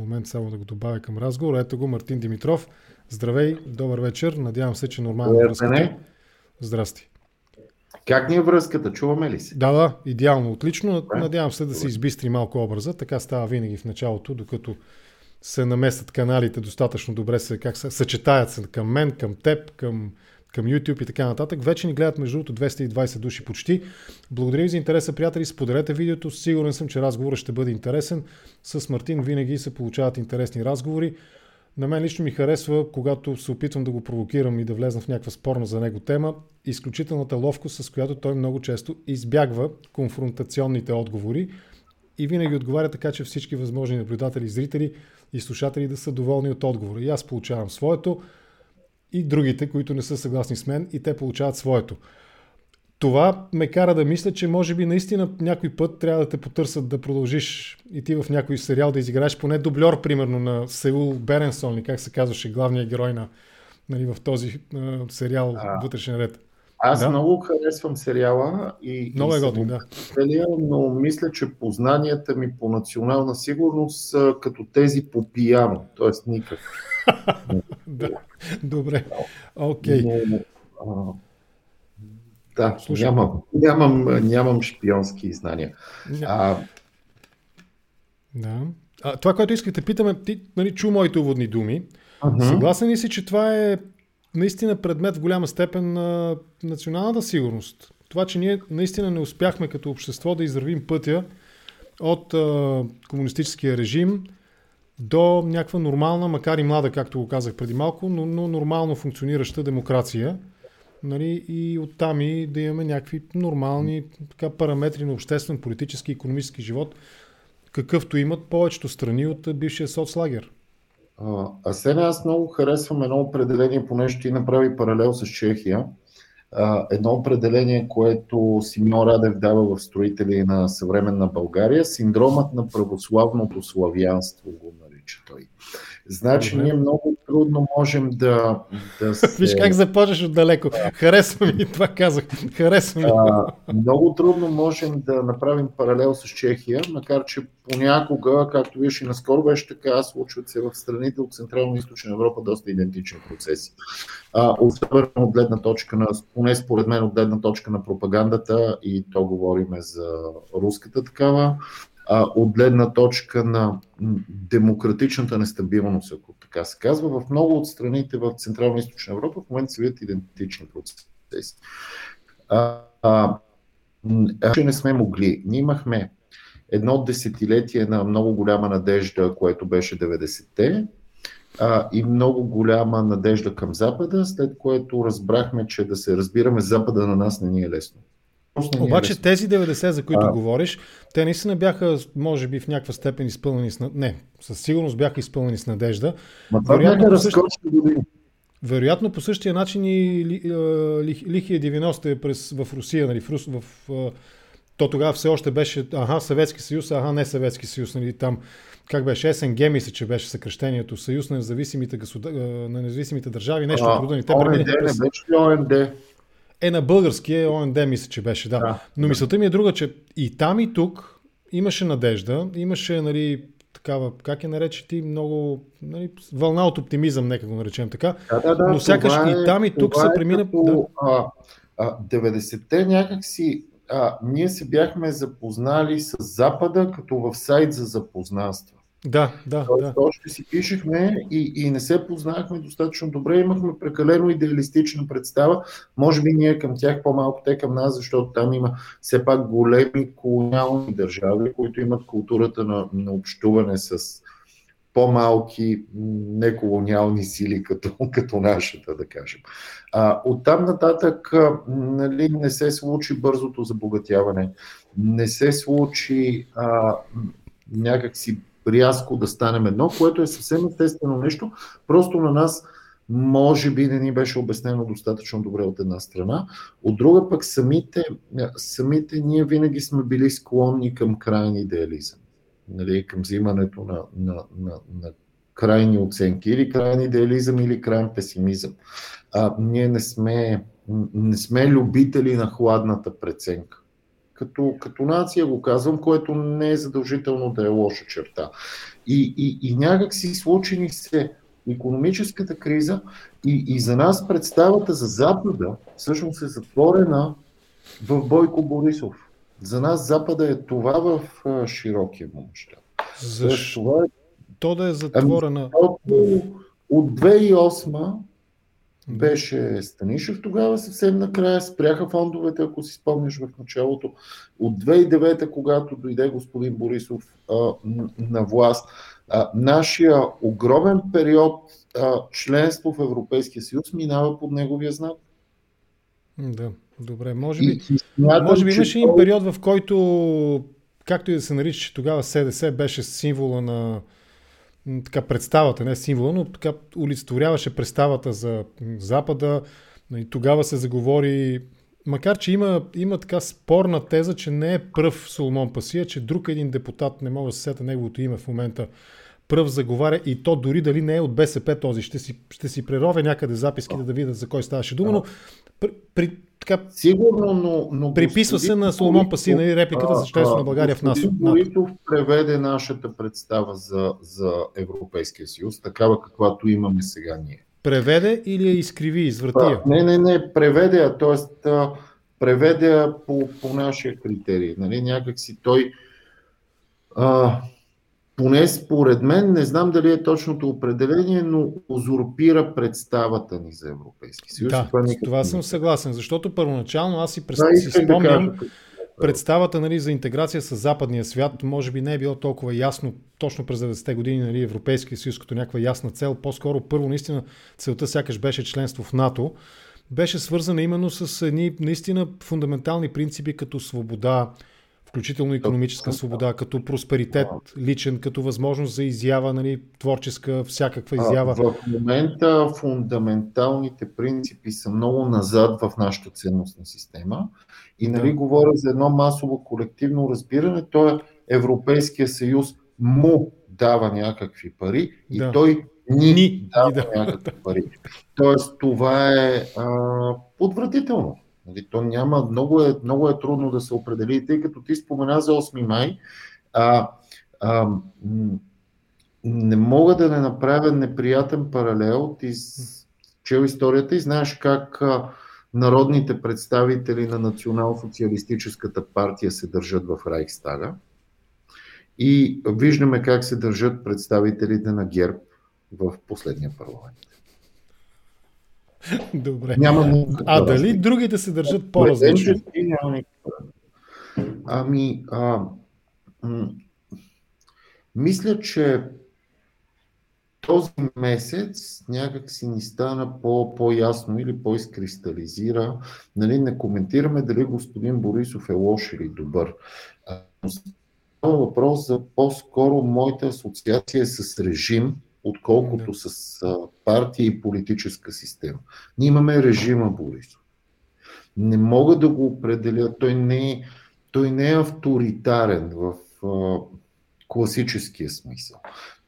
Момент само да го добавя към разговор. Ето го Мартин Димитров. Здравей, добър вечер. Надявам се, че нормално връзката. Здрасти. Как ни е връзката? Чуваме ли се? Да, да, идеално, отлично. Надявам се да се избистри малко образа. Така става винаги в началото, докато се наместят каналите достатъчно добре, се, как се съчетаят се към мен, към теб, към, към YouTube и така нататък. Вече ни гледат между другото 220 души почти. Благодаря ви за интереса, приятели. Споделете видеото. Сигурен съм, че разговорът ще бъде интересен. С Мартин винаги се получават интересни разговори. На мен лично ми харесва, когато се опитвам да го провокирам и да влезна в някаква спорна за него тема, изключителната ловкост, с която той много често избягва конфронтационните отговори и винаги отговаря така, че всички възможни наблюдатели, зрители и слушатели да са доволни от отговора. И аз получавам своето, и другите, които не са съгласни с мен, и те получават своето. Това ме кара да мисля, че може би наистина някой път трябва да те потърсят да продължиш и ти в някой сериал да изиграеш поне дублер, примерно на Сеул Беренсон, как се казваше главният герой на, нали, в този а, сериал а, Вътрешен ред. Аз да? много харесвам сериала и, много е готин, да. Но мисля, че познанията ми по национална сигурност са като тези по пияно, т.е. никак. да, добре. Окей. Okay. Да, Слушай. нямам, нямам, нямам шпионски знания. А... Да. А, това, което искате да питаме, ти нали, чу моите уводни думи. Uh-huh. Съгласен ли си, че това е наистина предмет в голяма степен на националната сигурност? Това, че ние наистина не успяхме като общество да изравим пътя от а, комунистическия режим до някаква нормална, макар и млада, както го казах преди малко, но, но нормално функционираща демокрация нали, и оттам и да имаме някакви нормални така, параметри на обществен, политически, економически живот, какъвто имат повечето страни от бившия соцлагер. А сега аз много харесвам едно определение, понеже ти направи паралел с Чехия. Едно определение, което Симеон Радев дава в строители на съвременна България, синдромът на православното славянство го нарича той. Значи Добре. ние много трудно можем да, да се... Виж как започваш отдалеко. Харесва ми, това казах. Харесва ми. А, много трудно можем да направим паралел с Чехия, макар че понякога, както виж и наскоро беше така, случват се в страните от Централна и Източна Европа доста идентични процеси. А, особено от гледна точка на, поне според мен от гледна точка на пропагандата и то говориме за руската такава, а, от гледна точка на демократичната нестабилност, ако така се казва. В много от страните в Централна и Източна Европа в момента се видят идентични процеси. А, а, че не сме могли. Ние имахме едно десетилетие на много голяма надежда, което беше 90-те, а, и много голяма надежда към Запада, след което разбрахме, че да се разбираме Запада на нас не ни е лесно. Обаче тези 90, за които а... говориш, те наистина бяха, може би, в някаква степен изпълнени с... Не, със сигурност бяха изпълнени с надежда. Ма вероятно, по същия... вероятно по същия начин и Лихия 90 е през, в Русия, нали, в, Рус, в, то тогава все още беше, аха, Съветски съюз, аха, не Съветски съюз, нали, там, как беше, СНГ, мисля, че беше съкрещението, Съюз на независимите, государ... на независимите държави, нещо трудно. Те ОНД, през... ли ОНД? Е, на българския е ОНД, мисля, че беше, да. да Но мисълта ми е друга, че и там и тук имаше надежда, имаше, нали, такава, как я нарече ти, много нали, вълна от оптимизъм, нека го наречем така. Да, да, да, Но сякаш е, и там и тук се е премина... Като, да. а, 90-те някакси а, ние се бяхме запознали с Запада като в сайт за запознанство. Да, да. Тоест, да. Още си пишехме и, и не се познахме достатъчно добре. Имахме прекалено идеалистична представа. Може би ние към тях по-малко, те към нас, защото там има все пак големи колониални държави, които имат културата на, на общуване с по-малки неколониални сили, като, като нашата, да кажем. А, оттам нататък нали, не се случи бързото забогатяване, не се случи а, някакси рязко да станем едно, което е съвсем естествено нещо. Просто на нас може би не ни беше обяснено достатъчно добре от една страна. От друга пък самите, самите ние винаги сме били склонни към крайен идеализъм. Нали, към взимането на, на, на, на крайни оценки, или крайен идеализъм, или крайен песимизъм. А, ние не сме, не сме любители на хладната преценка Като, като нация го казвам, което не е задължително да е лоша черта. И, и, и някак си случи ни се економическата криза и, и за нас представата за Запада всъщност е затворена в Бойко Борисов. За нас Запада е това в широкия му мащаб. Защо? Това е... То да е затворена. Ами, от 2008 беше Станишев тогава съвсем накрая, спряха фондовете, ако си спомняш в началото. От 2009, когато дойде господин Борисов а, на власт, а, нашия огромен период а, членство в Европейския съюз минава под неговия знак. Да, добре. Може би, и, смятам, може би имаше един период, в който, както и да се нарича, тогава СДС беше символа на така представата, не символа, но така олицетворяваше представата за Запада. И тогава се заговори, макар че има, има така спорна теза, че не е пръв Соломон Пасия, че друг един депутат, не мога да се сета неговото име в момента, пръв заговаря и то дори дали не е от БСП този. Ще си, ще си преровя някъде записките да видя за кой ставаше дума, но при, при, така, Сигурно, но, но приписва се на Соломон Пасина и репликата за членство на България в нас. Борисов преведе нашата представа за, за Европейския съюз, такава каквато имаме сега ние. Преведе или я изкриви, изврати я? Не, не, не, преведе, т.е. преведе по, по нашия критерий. Нали? Някак си той а, поне според мен, не знам дали е точното определение, но узурпира представата ни за Европейски съюз. Да, това, с това съм съгласен, защото първоначално аз си, пред... да, си спомням да кажа, представата нали, за интеграция с западния свят, може би не е било толкова ясно точно през 90-те години нали, Европейския съюз като някаква ясна цел. По-скоро първо наистина целта сякаш беше членство в НАТО. Беше свързана именно с едни наистина фундаментални принципи като свобода, включително економическа свобода, като просперитет личен, като възможност за изява, нали, творческа, всякаква изява. В момента фундаменталните принципи са много назад в нашата ценностна система и нали, да. говоря за едно масово колективно разбиране, то е Европейския съюз му дава някакви пари и да. той ни, ни дава да. някакви пари. Тоест това е а, отвратително. Нали, то няма, много е, много е трудно да се определи, тъй като ти спомена за 8 май. А, а, не мога да не направя неприятен паралел. Ти чел историята и знаеш как народните представители на Национал-социалистическата партия се държат в Райхстага. И виждаме как се държат представителите на ГЕРБ в последния парламент. Добре. Няма а да дали другите се държат по-различно? Ами, а, м- мисля, че този месец някак си ни стана по, по-ясно или по-изкристализира. Нали, не коментираме дали господин Борисов е лош или добър. Става въпрос за по-скоро моята асоциация с режим, отколкото да. с партия и политическа система. Ние имаме режима Борисов. Не мога да го определя. Той не е, той не е авторитарен в а, класическия смисъл.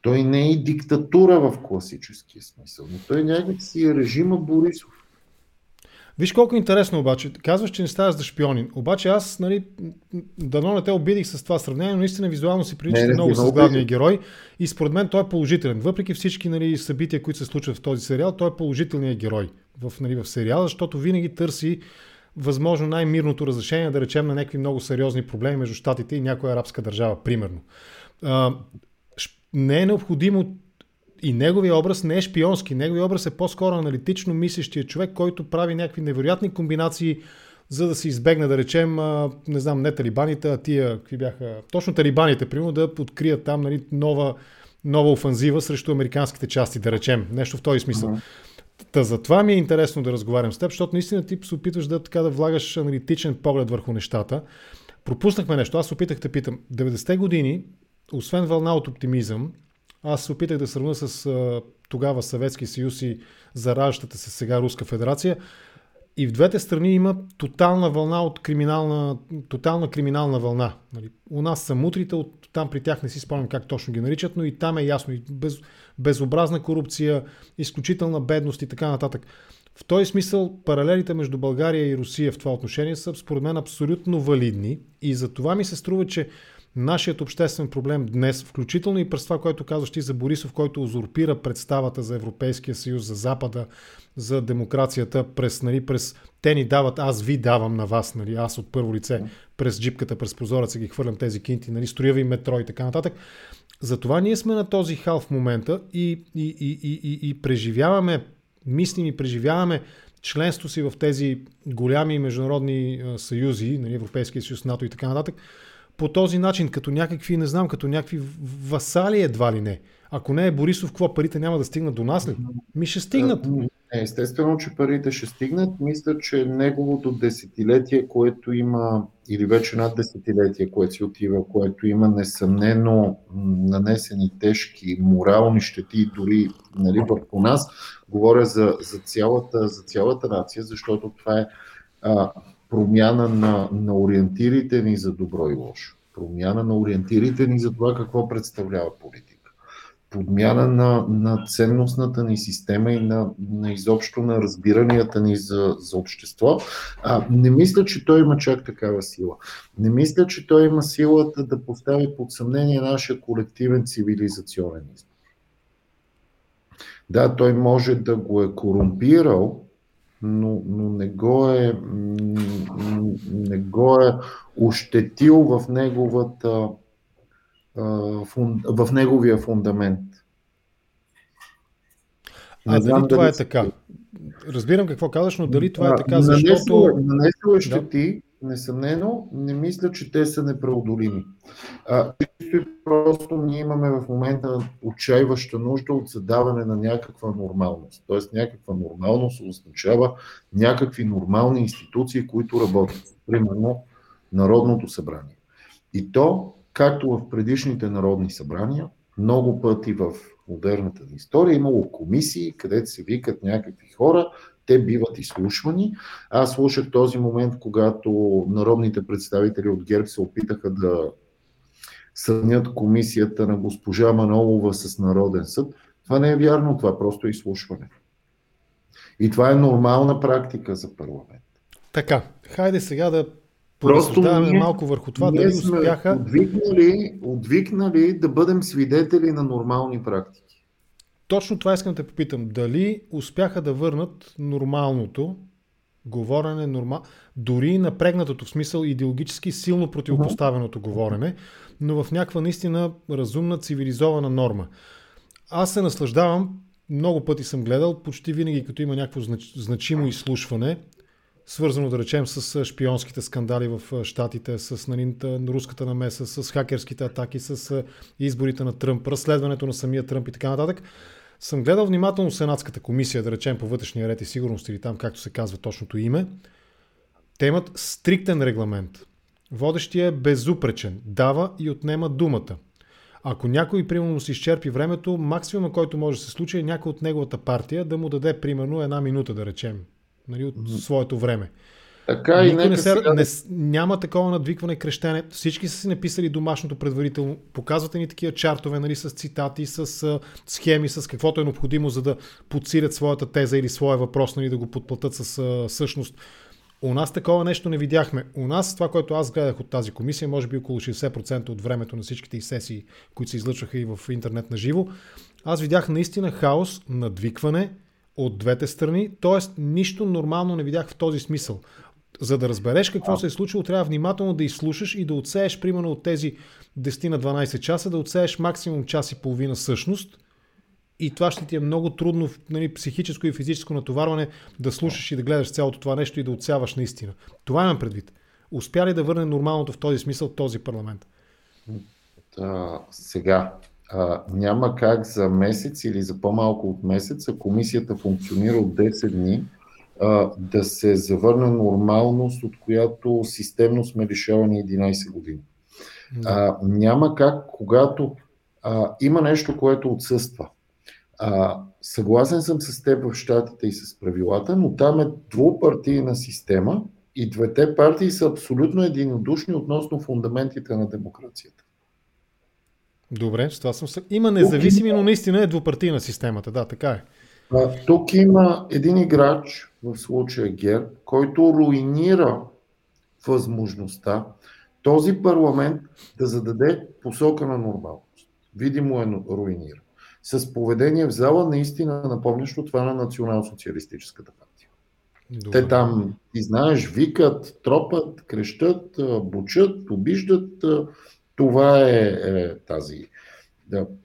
Той не е диктатура в класическия смисъл, но той някакси е режима Борисов. Виж колко интересно обаче. Казваш, че не ставаш за шпионин. Обаче аз, нали, дано не те обидих с това сравнение, но наистина визуално си приличате много с главния герой и според мен той е положителен. Въпреки всички нали, събития, които се случват в този сериал, той е положителният герой в, нали, в сериала, защото винаги търси възможно най-мирното разрешение, да речем, на някакви много сериозни проблеми между щатите и някоя арабска държава, примерно. А, не е необходимо и неговия образ не е шпионски. Неговия образ е по-скоро аналитично мислещия човек, който прави някакви невероятни комбинации, за да се избегне, да речем, не знам, не талибаните, а тия, какви бяха, точно талибаните, примерно, да открият там нали, нова, нова офанзива срещу американските части, да речем. Нещо в този смисъл. Uh-huh. Та затова ми е интересно да разговарям с теб, защото наистина ти се опитваш да, така, да влагаш аналитичен поглед върху нещата. Пропуснахме нещо. Аз опитах да питам. 90-те години, освен вълна от оптимизъм, аз се опитах да сравня с тогава Съветски съюз и зараждащата се сега Руска федерация. И в двете страни има тотална вълна от криминална, тотална криминална вълна. Нали, у нас са мутрите, от там при тях не си спомням как точно ги наричат, но и там е ясно. И без, безобразна корупция, изключителна бедност и така нататък. В този смисъл паралелите между България и Русия в това отношение са според мен абсолютно валидни и за това ми се струва, че нашият обществен проблем днес, включително и през това, което казваш ти за Борисов, който узурпира представата за Европейския съюз, за Запада, за демокрацията, през, нали, през те ни дават, аз ви давам на вас, нали, аз от първо лице, през джипката, през прозореца ги хвърлям тези кинти, нали, строя ви метро и така нататък. Затова ние сме на този хал в момента и, и, и, и, и, и преживяваме, мислим и преживяваме членство си в тези голями международни съюзи, нали, Европейския съюз, НАТО и така нататък, по този начин, като някакви, не знам, като някакви васали едва ли не. Ако не е Борисов, какво парите няма да стигнат до нас ли? Ми ще стигнат. Естествено, че парите ще стигнат. Мисля, че неговото десетилетие, което има, или вече над десетилетие, което си отива, което има несъмнено нанесени тежки морални щети, дори нали, върху нас, говоря за, за, цялата, за цялата нация, защото това е а, промяна на, на ориентирите ни за добро и лошо. Промяна на ориентирите ни за това какво представлява политика. Подмяна на, на ценностната ни система и на, на изобщо на разбиранията ни за, за общество. А, не мисля, че той има чак такава сила. Не мисля, че той има силата да постави под съмнение нашия колективен цивилизационен избор. Да, той може да го е корумпирал, но, но не, го е, не го е ощетил в, неговата, в неговия фундамент. Не а знам дали това дали... е така? Разбирам какво казваш, но дали това е така, защото... Нанесло е щети, несъмнено, не мисля, че те са непреодолими. А, просто ние имаме в момента отчаиваща нужда от задаване на някаква нормалност. Тоест някаква нормалност означава някакви нормални институции, които работят. Примерно Народното събрание. И то, както в предишните народни събрания, много пъти в модерната история имало комисии, където се викат някакви хора, те биват изслушвани. Аз слушах този момент, когато народните представители от ГЕРБ се опитаха да сравнят комисията на госпожа Манолова с Народен съд. Това не е вярно, това просто е изслушване. И това е нормална практика за парламент. Така, хайде сега да поразсъждаваме малко върху това, дали успяха. Отвикнали, отвикнали да бъдем свидетели на нормални практики. Точно това искам да те попитам. Дали успяха да върнат нормалното говорене, норма... дори напрегнатото в смисъл идеологически силно противопоставеното uh-huh. говорене, но в някаква наистина разумна, цивилизована норма. Аз се наслаждавам, много пъти съм гледал, почти винаги като има някакво знач... значимо изслушване, свързано да речем с шпионските скандали в Штатите, с нали, руската намеса, с хакерските атаки, с изборите на Тръмп, разследването на самия Тръмп и така нататък съм гледал внимателно Сенатската комисия, да речем по вътрешния ред и сигурност или там, както се казва точното име. Те имат стриктен регламент. Водещия е безупречен, дава и отнема думата. Ако някой, примерно, си изчерпи времето, максимума, който може да се случи е някой от неговата партия да му даде, примерно, една минута, да речем, нали, от mm-hmm. своето време. Така и не се, сега... не, няма такова надвикване, крещене. Всички са си написали домашното предварително. Показвате ни такива чартове нали, с цитати, с а, схеми, с каквото е необходимо, за да подсилят своята теза или своя въпрос, нали, да го подплатат с а, същност. У нас такова нещо не видяхме. У нас това, което аз гледах от тази комисия, може би около 60% от времето на всичките и сесии, които се излъчваха и в интернет на живо, аз видях наистина хаос, надвикване от двете страни, т.е. нищо нормално не видях в този смисъл. За да разбереш какво а. се е случило, трябва внимателно да изслушаш и да отсееш, примерно от тези 10 на 12 часа, да отсееш максимум час и половина същност. И това ще ти е много трудно, нали, психическо и физическо натоварване, да слушаш и да гледаш цялото това нещо и да отсяваш наистина. Това имам предвид. Успя ли да върне нормалното в този смисъл този парламент? Да, сега, а, няма как за месец или за по-малко от месец, а комисията функционира от 10 дни да се завърне нормалност, от която системно сме лишавани 11 години. А, няма как, когато а, има нещо, което отсъства. А, съгласен съм с теб в щатите и с правилата, но там е двупартийна система и двете партии са абсолютно единодушни относно фундаментите на демокрацията. Добре, с това съм. Има независими, но наистина е двупартийна системата. Да, така е. А, тук има един играч, в случая Гер, който руинира възможността този парламент да зададе посока на нормалност. Видимо е руинира. С поведение в зала наистина напомнящо това на национал-социалистическата партия. Добре. Те там, ти знаеш, викат, тропат, крещат, бучат, обиждат. Това е, е тази.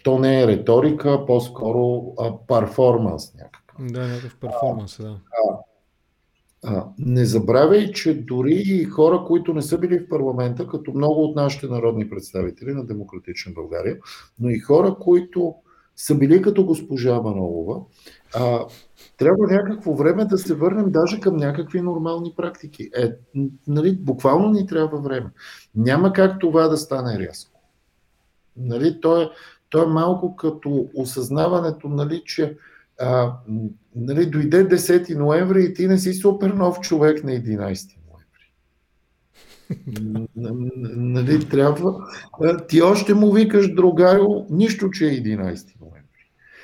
То не е риторика, по-скоро перформанс някакъв. Да, някакъв перформанс, да. А, а, не забравяй, че дори и хора, които не са били в парламента, като много от нашите народни представители на Демократична България, но и хора, които са били като госпожа Манолова, а, трябва някакво време да се върнем даже към някакви нормални практики. Е, нали, буквално ни трябва време. Няма как това да стане рязко. Нали, то, е, то е малко като осъзнаването, нали, че а, нали, дойде 10 ноември и ти не си супер нов човек на 11 ноември. нали, трябва. Ти още му викаш другарю, нищо, че е 11 ноември.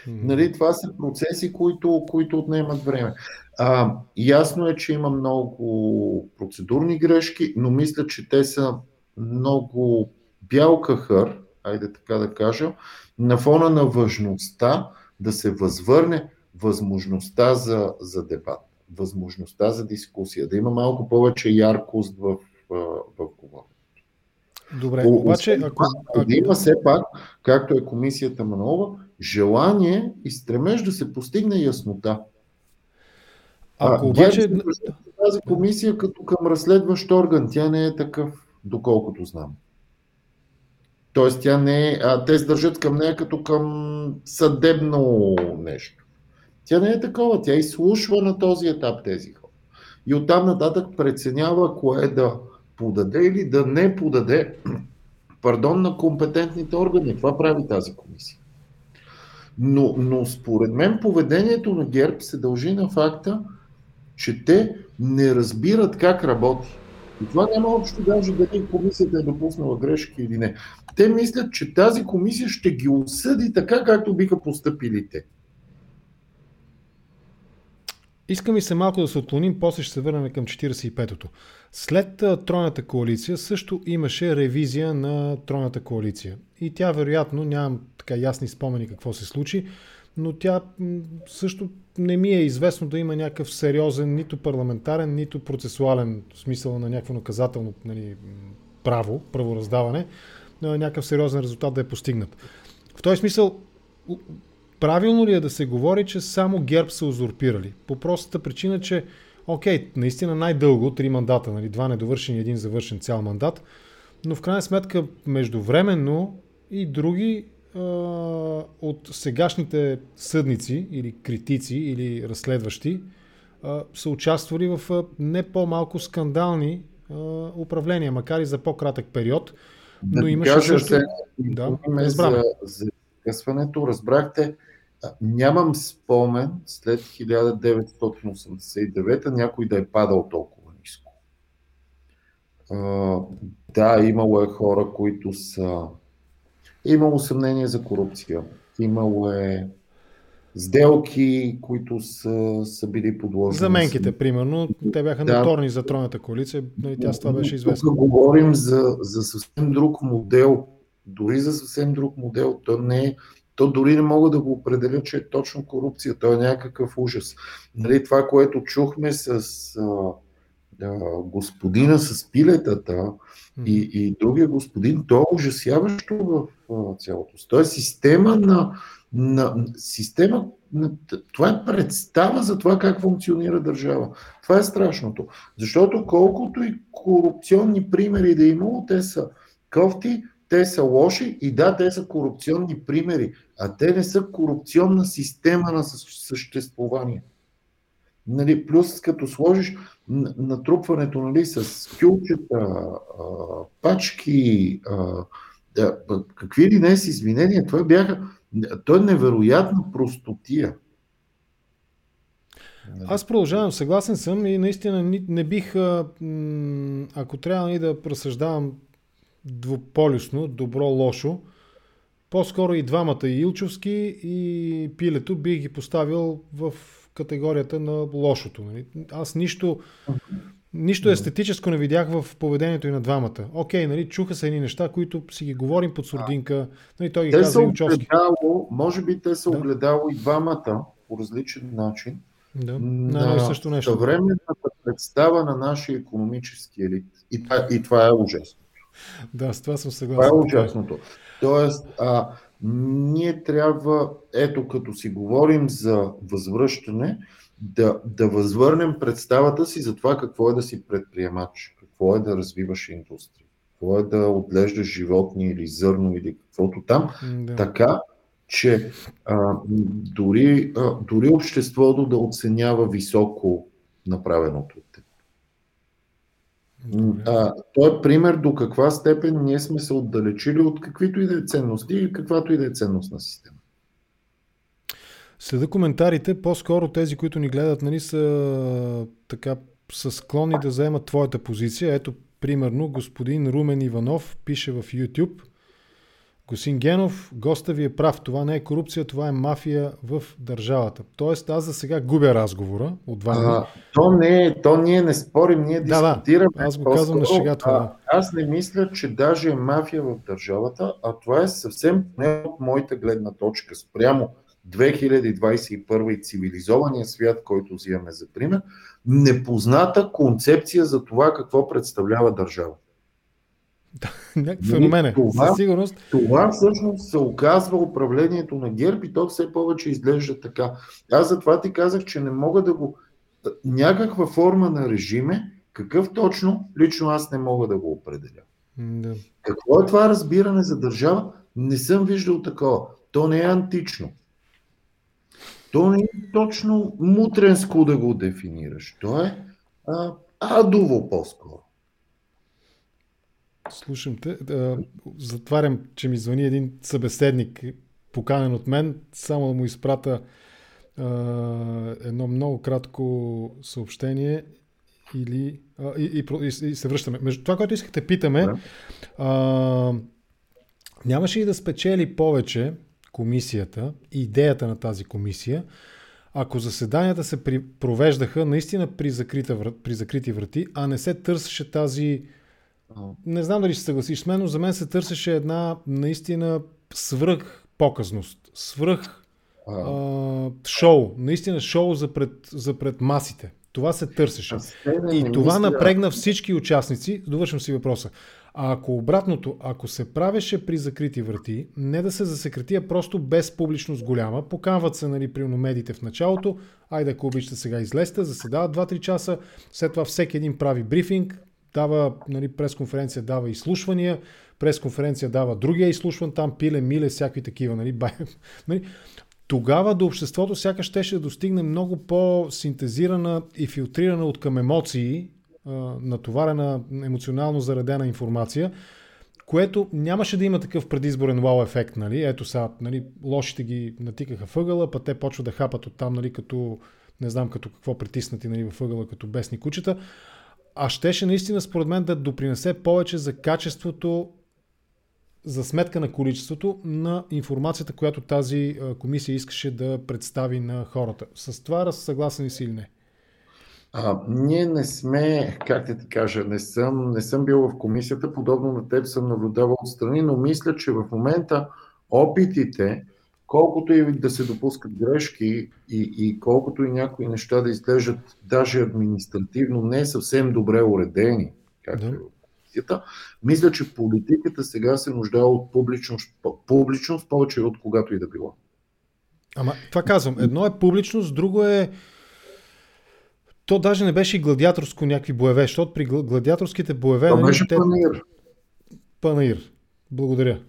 Нали, това са процеси, които, които отнемат време. А, ясно е, че има много процедурни грешки, но мисля, че те са много бял кахър, айде така да кажа, на фона на важността да се възвърне възможността за, за дебат, възможността за дискусия, да има малко повече яркост в, в, в говоренето. Добре, обаче ако... ако... Да има все пак, както е комисията Манова, желание и стремеж да се постигне яснота. Ако обаче... Тази комисия като към разследващ орган, тя не е такъв, доколкото знам. Тоест, тя не е, а, те се държат към нея като към съдебно нещо. Тя не е такова, тя изслушва на този етап тези хора. И оттам нататък преценява кое да подаде или да не подаде пардон на компетентните органи. Това прави тази комисия. Но, но според мен поведението на ГЕРБ се дължи на факта, че те не разбират как работи. И това няма общо даже дали комисията е допуснала грешки или не. Те мислят, че тази комисия ще ги осъди така, както биха поступили те. Искам и се малко да се отклоним, после ще се върнем към 45-то. След Тройната коалиция също имаше ревизия на Тройната коалиция. И тя вероятно, нямам така ясни спомени какво се случи, но тя също не ми е известно да има някакъв сериозен, нито парламентарен, нито процесуален смисъл на някакво наказателно нали, право, правораздаване, някакъв сериозен резултат да е постигнат. В този смисъл, правилно ли е да се говори, че само ГЕРБ са узурпирали? По простата причина, че окей, наистина най-дълго, три мандата, нали, два недовършени, един завършен цял мандат, но в крайна сметка междувременно и други а, от сегашните съдници или критици или разследващи а, са участвали в а, не по-малко скандални а, управления, макар и за по-кратък период. Но да имаше също... Се, да, за, за късването, разбрахте, Нямам спомен след 1989 някой да е падал толкова ниско. Да, имало е хора, които са. Имало съмнение за корупция. Имало е сделки, които са, са били подложени. Заменките, примерно, те бяха да. наторни за тройната коалиция, но и тя с това беше известна. Тук говорим за, за съвсем друг модел, дори за съвсем друг модел. То не е то дори не мога да го определя, че е точно корупция. То е някакъв ужас. Нали, това, което чухме с а, господина с пилетата и, и другия господин, то е ужасяващо в цялото. То е система на, на система, на, това е представа за това как функционира държава. Това е страшното. Защото колкото и корупционни примери да е имало, те са кофти, те са лоши и да, те са корупционни примери, а те не са корупционна система на съществуване. Нали, плюс като сложиш натрупването нали, с кюлчета, пачки, какви ли не с извинения, това бяха, то е невероятна простотия. Аз продължавам, съгласен съм и наистина не бих, ако трябва и нали, да разсъждавам двуполюсно, добро-лошо, по-скоро и двамата, и Илчовски, и Пилето, бих ги поставил в категорията на лошото. Нали? Аз нищо, нищо естетическо не видях в поведението и на двамата. Окей, нали, чуха се едни неща, които си ги говорим под сурдинка. Нали, той ги те каза Илчовски. може би те са Да. огледало и двамата по различен начин Да, на и също нещо. съвременната представа на нашия економически елит. И това, и това е ужасно. Да, с това съм Това е съгласен. ужасното. Тоест, а, ние трябва, ето като си говорим за възвръщане, да, да възвърнем представата си за това какво е да си предприемач, какво е да развиваш индустрия, какво е да отглеждаш животни или зърно или каквото там, Да. така, че а, дори, а, дори обществото да оценява високо направеното от теб. Добре. А, той е пример до каква степен ние сме се отдалечили от каквито и да е ценности и каквато и да е ценностна система. Следа коментарите, по-скоро тези, които ни гледат, нали, са така са склонни да заемат твоята позиция. Ето, примерно, господин Румен Иванов пише в YouTube. Госин Генов, госта ви е прав. Това не е корупция, това е мафия в държавата. Тоест, аз за сега губя разговора от. А, то, не е, то ние не спорим, ние Да, да. дискутираме. Аз го казвам на шега това, да. а, Аз не мисля, че даже е мафия в държавата, а това е съвсем не от моята гледна точка спрямо 2021 и цивилизования свят, който взимаме за пример, непозната концепция за това какво представлява държава. Някакъв феномен е. това- Със сигурност. Това всъщност се оказва управлението на ГЕРБ и то все повече изглежда така. Аз затова ти казах, че не мога да го... Някаква форма на режиме, какъв точно, лично аз не мога да го определя. Да. Какво е това разбиране за държава? Не съм виждал такова. То не е антично. То не е точно мутренско да го дефинираш. То е а, адово по-скоро. Слушам те. Да, затварям, че ми звъни един събеседник, поканен от мен. Само да му изпрата а, едно много кратко съобщение или, а, и, и, и, се връщаме. Между това, което искате питаме, Да. а, нямаше ли да спечели повече комисията, идеята на тази комисия, ако заседанията се при, провеждаха наистина при, закрита, при закрити врати, а не се търсеше тази не знам дали ще съгласиш с мен, но за мен се търсеше една наистина свръх показност, свръх А, а, шоу, наистина шоу за пред, за пред масите. Това се търсеше. не- И това мисля- напрегна всички участници. Довършвам си въпроса. А ако обратното, ако се правеше при закрити врати, не да се засекрети, а просто без публичност голяма, поканват се, нали, примерно медиите в началото, айде ако обичате сега излезте, заседават 2-3 часа, след това всеки един прави брифинг, дава нали, пресконференция, дава изслушвания, пресконференция дава другия изслушван, там пиле, миле, всякакви такива. Нали, бай, нали. Тогава до обществото сякаш щеше да достигне много по-синтезирана и филтрирана от към емоции, натоварена, емоционално заредена информация, което нямаше да има такъв предизборен вау ефект. Нали? Ето сега, нали, лошите ги натикаха въгъла, па те почват да хапат оттам, нали, като не знам като какво притиснати нали, във ъгъла, като бесни кучета. А щеше наистина, според мен, да допринесе повече за качеството, за сметка на количеството на информацията, която тази комисия искаше да представи на хората. С това съгласен ли си или не? А, ние не сме, как да ти кажа, не съм, не съм бил в комисията, подобно на теб съм наблюдавал отстрани, но мисля, че в момента опитите, колкото и да се допускат грешки и, и колкото и някои неща да изглеждат даже административно не съвсем добре уредени, както Да. е мисля, че политиката сега се нуждае от публичност, публичност повече от когато и да било. Ама, това казвам. Едно е публичност, друго е то даже не беше и гладиаторско някакви боеве, защото при гла- гладиаторските боеве... Това нали, беше те- панир. Панаир. Благодаря.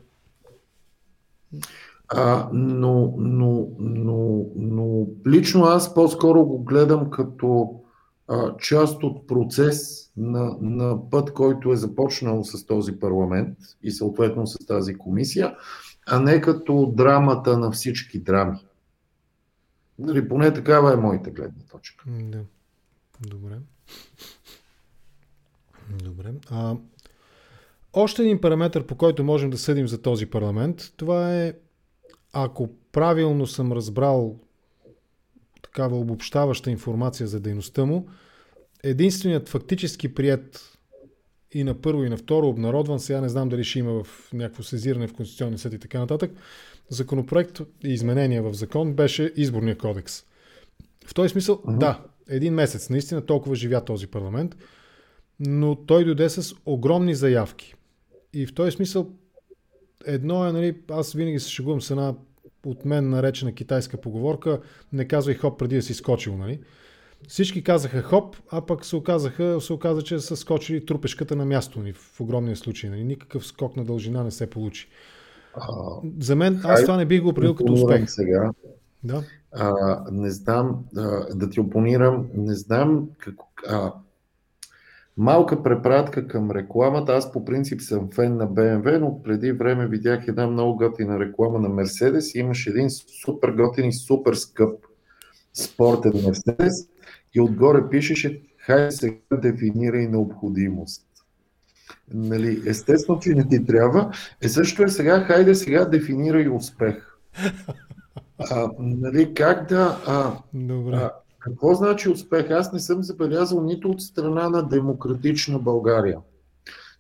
А, но, но, но, но лично аз по-скоро го гледам като а, част от процес на, на път, който е започнал с този парламент и съответно с тази комисия, а не като драмата на всички драми. Нали, поне такава е моята гледна точка. Да. Добре. Добре. А, още един параметр, по който можем да съдим за този парламент, това е, ако правилно съм разбрал такава обобщаваща информация за дейността му, единственият фактически прият и на първо и на второ обнародван, сега не знам дали ще има в някакво сезиране в Конституционния съд и така нататък, законопроект и изменения в закон беше изборния кодекс. В този смисъл, uh-huh. да, един месец, наистина толкова живя този парламент, но той дойде с огромни заявки. И в този смисъл, едно е, нали, аз винаги се шегувам с една от мен наречена китайска поговорка, не казвай хоп преди да си скочил, нали? Всички казаха хоп, а пък се, оказаха, се оказа, че са скочили трупешката на място ни в огромния случай. Нали? Никакъв скок на дължина не се получи. А, За мен, аз това не бих го определил като успех. Сега. Да. А, не знам, а, да ти опонирам, не знам как, а, Малка препратка към рекламата. Аз по принцип съм фен на BMW, но преди време видях една много готина реклама на Мерседес и имаше един супер готин и супер скъп спортен Мерседес и отгоре пишеше хай сега дефинирай необходимост. Нали, естествено, че не ти трябва. Е също е сега, хайде сега дефинирай успех. А, нали, как да... А, Добре. А, какво значи успех? Аз не съм забелязал нито от страна на демократична България,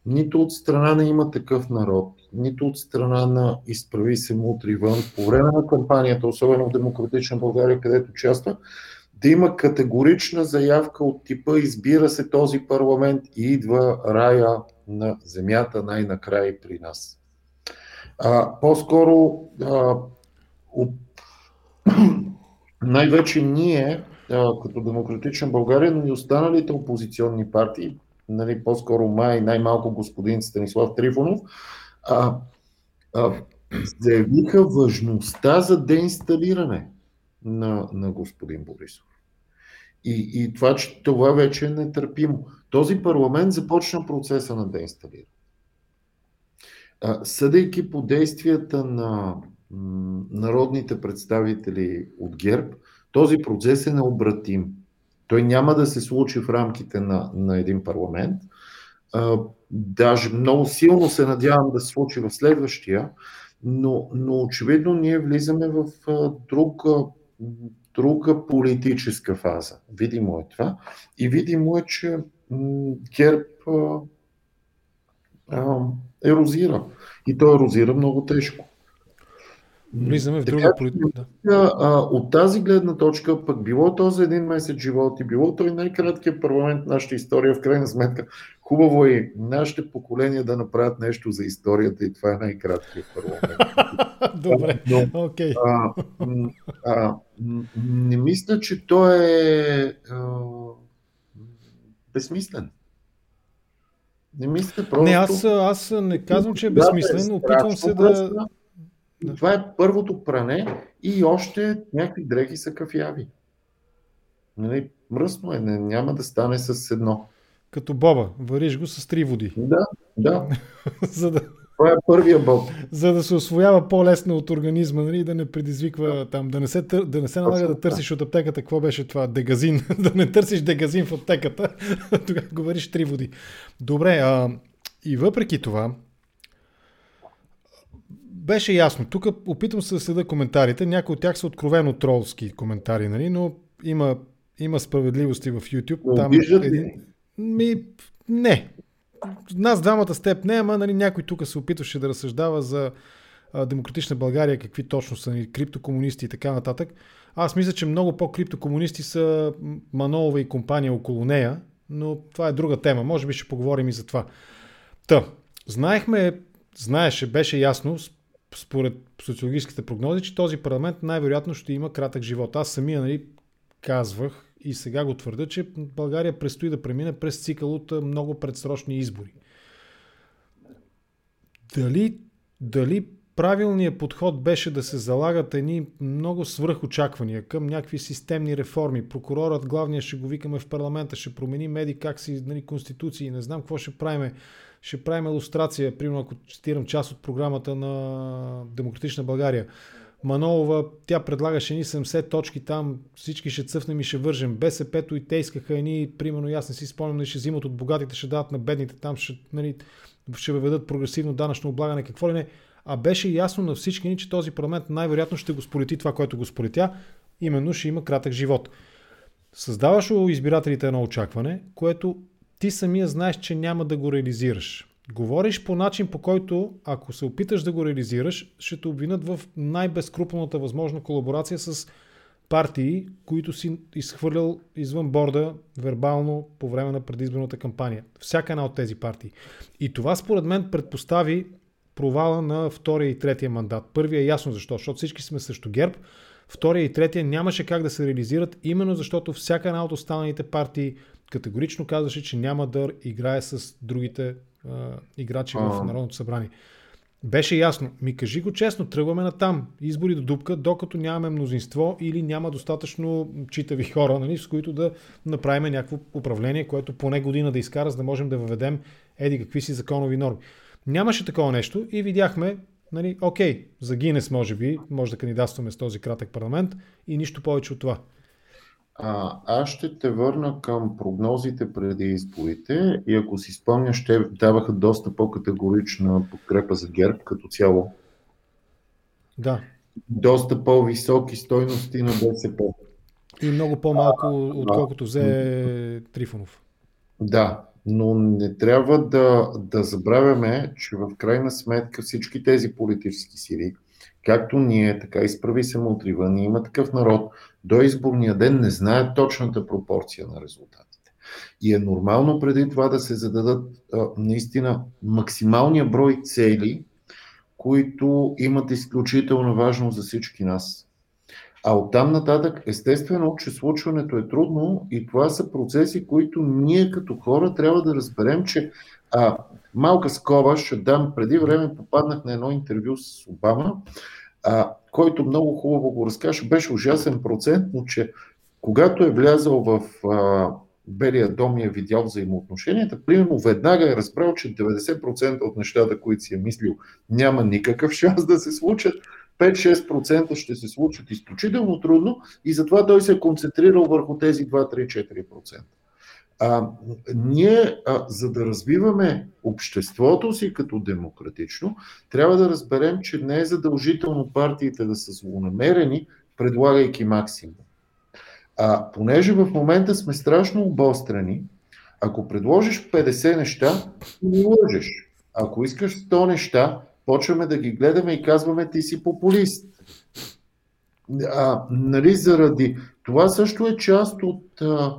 нито от страна на има такъв народ, нито от страна на изправи се мутри вън. По време на кампанията, особено в демократична България, където участва, да има категорична заявка от типа избира се този парламент и идва рая на земята най-накрая при нас. А, по-скоро а, най-вече ние като Демократична България, но и останалите опозиционни партии, нали, по-скоро май, най-малко господин Станислав Трифонов, а, а, заявиха важността за деинсталиране на, на господин Борисов. И, и това, че това вече е нетърпимо. Този парламент започна процеса на деинсталиране. Съдейки по действията на народните представители от ГЕРБ, този процес е необратим. Той няма да се случи в рамките на, на един парламент. А, даже много силно се надявам да се случи в следващия, но, но очевидно ние влизаме в а, друга, друга политическа фаза. Видимо е това. И видимо е, че ГЕРБ а, а, ерозира. И той ерозира много тежко. Влизаме в друга политика. От тази гледна точка, пък било то за един месец живот и било той най-краткият парламент в нашата история, в крайна сметка, хубаво е нашите поколения да направят нещо за историята и това е най-краткият парламент. Добре, окей. Okay. не мисля, че той е а, безсмислен. Не мисля просто... Не, аз, аз не казвам, че е безсмислен, опитвам се да... Това е първото пране и още някакви дрехи са кафяви. Нали, мръсно е, не, няма да стане с едно. Като боба, вариш го с три води. Да, да. За да... Това е първия боб. За да се освоява по-лесно от организма, нали, да не предизвиква там, да не се, да не се налага да търсиш от аптеката, какво беше това, дегазин, да не търсиш дегазин в аптеката, тогава го вариш три води. Добре, а, и въпреки това, беше ясно. Тук опитвам се да следа коментарите. Някои от тях са откровено тролски коментари, нали? но има, има справедливости в YouTube. Там един... Ми, не. Нас двамата с теб не, ама нали, някой тук се опитваше да разсъждава за а, демократична България, какви точно са нали, криптокомунисти и така нататък. Аз мисля, че много по-криптокомунисти са Манолова и компания около нея, но това е друга тема. Може би ще поговорим и за това. Та, знаехме, знаеше, беше ясно, според социологическите прогнози, че този парламент най-вероятно ще има кратък живот. Аз самия нали, казвах и сега го твърда, че България предстои да премине през цикъл от много предсрочни избори. Дали, дали правилният подход беше да се залагат едни много свръхочаквания към някакви системни реформи. Прокурорът, главния ще го викаме в парламента, ще промени меди как си нали, конституции, не знам какво ще правиме ще правим иллюстрация, примерно ако цитирам част от програмата на Демократична България. Манолова, тя предлагаше ни 70 точки там, всички ще цъфнем и ще вържем. БСП-то и те искаха едни, примерно, аз не си спомням, ще взимат от богатите, ще дадат на бедните, там ще, нали, ще въведат прогресивно данъчно облагане, какво ли не. А беше ясно на всички ни, че този парламент най-вероятно ще го сполети това, което го сполетя, именно ще има кратък живот. Създаваш у избирателите едно очакване, което ти самия знаеш, че няма да го реализираш. Говориш по начин, по който, ако се опиташ да го реализираш, ще те обвинат в най-безкрупната възможна колаборация с партии, които си изхвърлял извън борда вербално по време на предизборната кампания. Всяка една от тези партии. И това според мен предпостави провала на втория и третия мандат. Първия е ясно защо, защото всички сме срещу ГЕРБ. Втория и третия нямаше как да се реализират, именно защото всяка една от останалите партии категорично казваше, че няма да играе с другите а, играчи в Народното събрание. Беше ясно. Ми кажи го честно, тръгваме на там. Избори до дупка, докато нямаме мнозинство или няма достатъчно читави хора, нали, с които да направим някакво управление, което поне година да изкара, за да можем да въведем еди какви си законови норми. Нямаше такова нещо и видяхме, нали, окей, за Гинес може би, може да кандидатстваме с този кратък парламент и нищо повече от това. А, аз ще те върна към прогнозите преди изборите и ако си спомняш, те даваха доста по-категорична подкрепа за ГЕРБ като цяло. Да. Доста по-високи стойности на БСП. И много по-малко, а, отколкото взе Трифонов. Да, но не трябва да, да забравяме, че в крайна сметка всички тези политически сили, както ние, така и справи се мутривани, има такъв народ, до изборния ден не знаят точната пропорция на резултатите. И е нормално преди това да се зададат наистина максималния брой цели, които имат изключително важност за всички нас. А оттам нататък, естествено, че случването е трудно и това са процеси, които ние като хора трябва да разберем, че а, малка скоба ще дам. Преди време попаднах на едно интервю с Обама, а, който много хубаво го разкаже. Беше ужасен процент, но че когато е влязъл в а, Белия дом и е видял взаимоотношенията, примерно веднага е разбрал, че 90% от нещата, които си е мислил, няма никакъв шанс да се случат. 5-6% ще се случат изключително трудно и затова той се е концентрирал върху тези 2-3-4%. А, ние, а, за да развиваме обществото си като демократично, трябва да разберем, че не е задължително партиите да са злонамерени, предлагайки максимум. А понеже в момента сме страшно обострени, ако предложиш 50 неща, не лъжеш. Ако искаш 100 неща, почваме да ги гледаме и казваме ти си популист. А, нали, заради това също е част от а,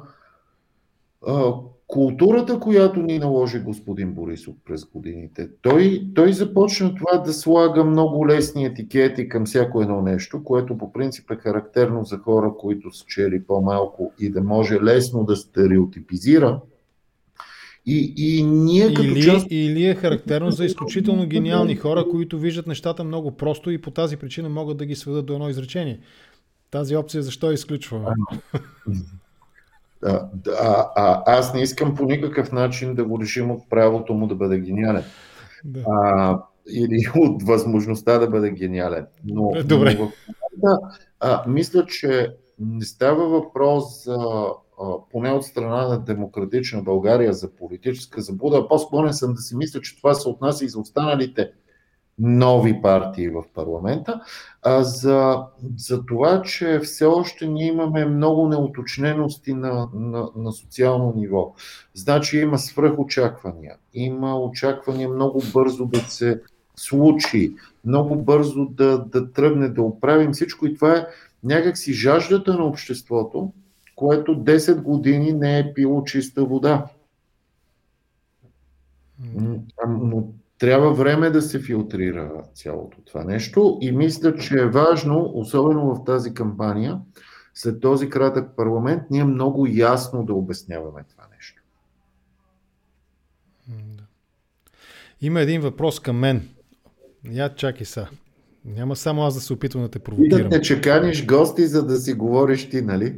културата, която ни наложи господин Борисов през годините. Той, той започна това да слага много лесни етикети към всяко едно нещо, което по принцип е характерно за хора, които са чели по-малко и да може лесно да стереотипизира и, и ние като или, част... или е характерно за изключително гениални хора, които виждат нещата много просто и по тази причина могат да ги сведат до едно изречение. Тази опция защо изключваме? А, а, а, аз не искам по никакъв начин да го решим от правото му да бъде гениален. Да. А, или от възможността да бъде гениален. Но, Добре. но в момента, а, мисля, че не става въпрос за поне от страна на демократична България за политическа забуда. По-склонен съм да си мисля, че това се отнася и за останалите нови партии в парламента, а за, за това, че все още ние имаме много неуточнености на, на, на социално ниво. Значи има свръхочаквания, има очаквания много бързо да се случи, много бързо да, да тръгне, да оправим всичко и това е някакси жаждата на обществото, което 10 години не е пило чиста вода. Но трябва време да се филтрира цялото това нещо и мисля, че е важно, особено в тази кампания, след този кратък парламент, ние много ясно да обясняваме това нещо. Има един въпрос към мен. Я чакай са. Няма само аз да се опитвам да те провокирам. И да те чеканиш гости, за да си говориш ти, нали?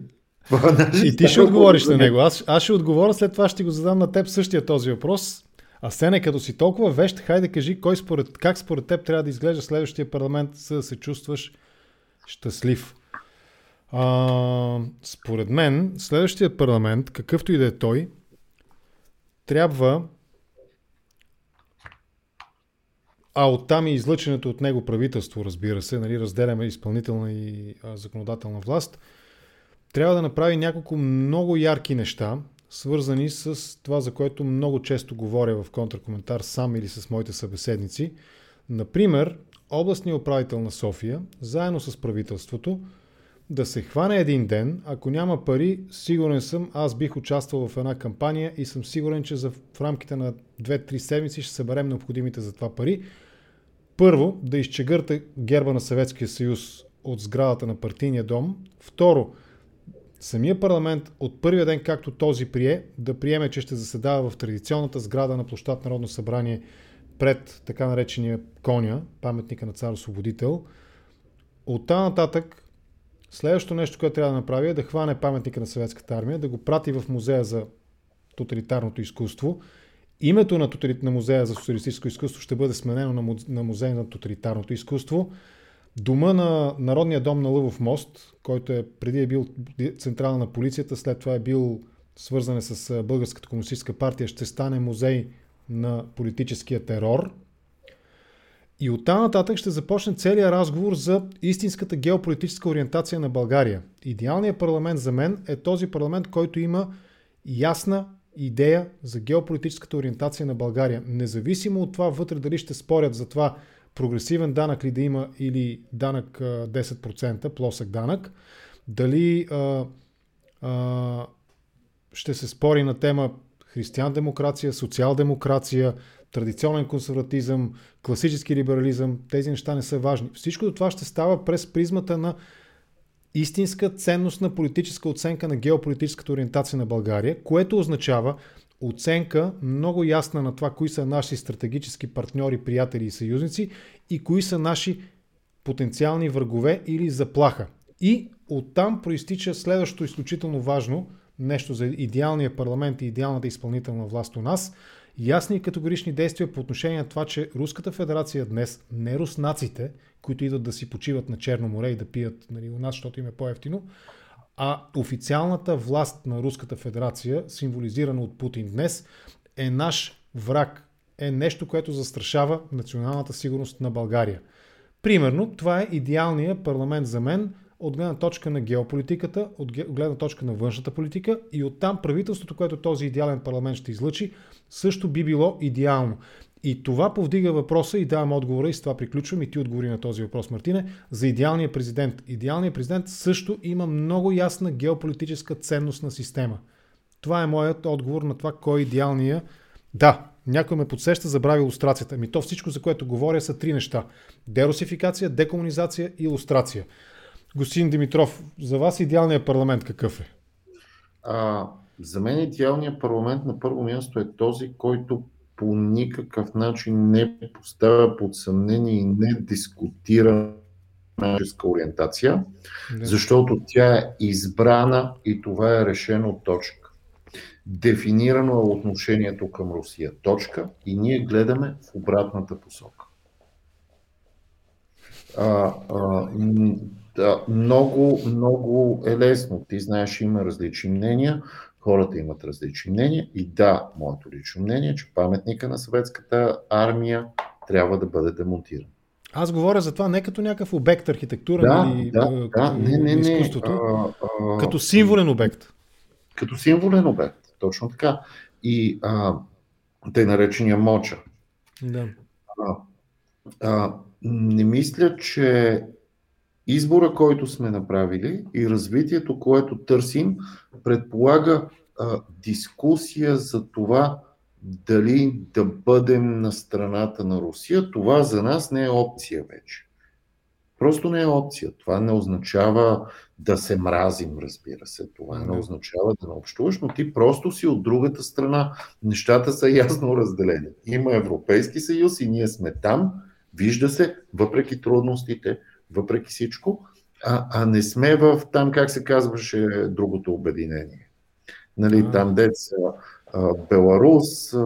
И ти ще отговориш на него. Аз, аз ще отговоря, след това ще го задам на теб същия този въпрос. А Сене, като си толкова вещ, хайде кажи кой според, как според теб трябва да изглежда следващия парламент, за да се чувстваш щастлив. А, според мен, следващия парламент, какъвто и да е той, трябва а оттам и излъченето от него правителство, разбира се, нали, разделяме изпълнителна и а, законодателна власт, трябва да направи няколко много ярки неща, свързани с това, за което много често говоря в контракоментар сам или с моите събеседници. Например, областният управител на София, заедно с правителството, да се хване един ден, ако няма пари, сигурен съм, аз бих участвал в една кампания и съм сигурен, че за, в рамките на 2-3 седмици ще съберем необходимите за това пари. Първо, да изчегърте герба на Съветския съюз от сградата на партийния дом. Второ, самия парламент от първия ден, както този прие, да приеме, че ще заседава в традиционната сграда на площад Народно събрание пред така наречения коня, паметника на цар Освободител. От тази нататък, следващото нещо, което трябва да направи е да хване паметника на съветската армия, да го прати в музея за тоталитарното изкуство. Името на, на музея за социалистическо изкуство ще бъде сменено на музей на тоталитарното изкуство. Дома на Народния дом на Лъвов мост, който е преди е бил централа на полицията, след това е бил свързан с Българската комунистическа партия, ще стане музей на политическия терор. И оттам нататък ще започне целият разговор за истинската геополитическа ориентация на България. Идеалният парламент за мен е този парламент, който има ясна идея за геополитическата ориентация на България. Независимо от това вътре дали ще спорят за това прогресивен данък ли да има или данък 10%, плосък данък, дали а, а, ще се спори на тема християн-демокрация, социал-демокрация, традиционен консерватизъм, класически либерализъм, тези неща не са важни. Всичко това ще става през призмата на истинска ценност на политическа оценка на геополитическата ориентация на България, което означава оценка много ясна на това, кои са наши стратегически партньори, приятели и съюзници и кои са наши потенциални врагове или заплаха. И оттам проистича следващото изключително важно нещо за идеалния парламент и идеалната изпълнителна власт у нас, ясни и категорични действия по отношение на това, че Руската федерация днес, не руснаците, които идват да си почиват на Черно море и да пият нали, у нас, защото им е по-ефтино, а официалната власт на Руската федерация, символизирана от Путин днес, е наш враг, е нещо, което застрашава националната сигурност на България. Примерно, това е идеалният парламент за мен от гледна точка на геополитиката, от гледна точка на външната политика и оттам правителството, което този идеален парламент ще излъчи, също би било идеално. И това повдига въпроса и давам отговора и с това приключвам и ти отговори на този въпрос, Мартине, за идеалния президент. Идеалният президент също има много ясна геополитическа ценност на система. Това е моят отговор на това кой е идеалния. Да, някой ме подсеща, забрави иллюстрацията. Ми то всичко, за което говоря, са три неща. Дерусификация, декомунизация и иллюстрация. Господин Димитров, за вас идеалният парламент какъв е? А, за мен идеалният парламент на първо място е този, който по никакъв начин не поставя под съмнение и не дискутира нашеска ориентация, не. защото тя е избрана и това е решено точка. Дефинирано е отношението към Русия. Точка. И ние гледаме в обратната посока. А, а, да, много, много е лесно. Ти знаеш, има различни мнения хората имат различни мнения и да, моето лично мнение е, че паметника на съветската армия трябва да бъде демонтиран. Аз говоря за това не като някакъв обект архитектура да, или да, да, не, не, не, изкуството, а, а, като символен обект. Като символен обект, точно така. И а, тъй наречения моча. Да. А, а, не мисля, че избора, който сме направили и развитието, което търсим, предполага а, дискусия за това дали да бъдем на страната на Русия. Това за нас не е опция вече. Просто не е опция. Това не означава да се мразим, разбира се. Това не означава да не общуваш, но ти просто си от другата страна. Нещата са ясно разделени. Има Европейски съюз и ние сме там. Вижда се, въпреки трудностите, въпреки всичко а, а не сме в там, как се казваше, другото обединение. Нали, а, там деца Беларус. А,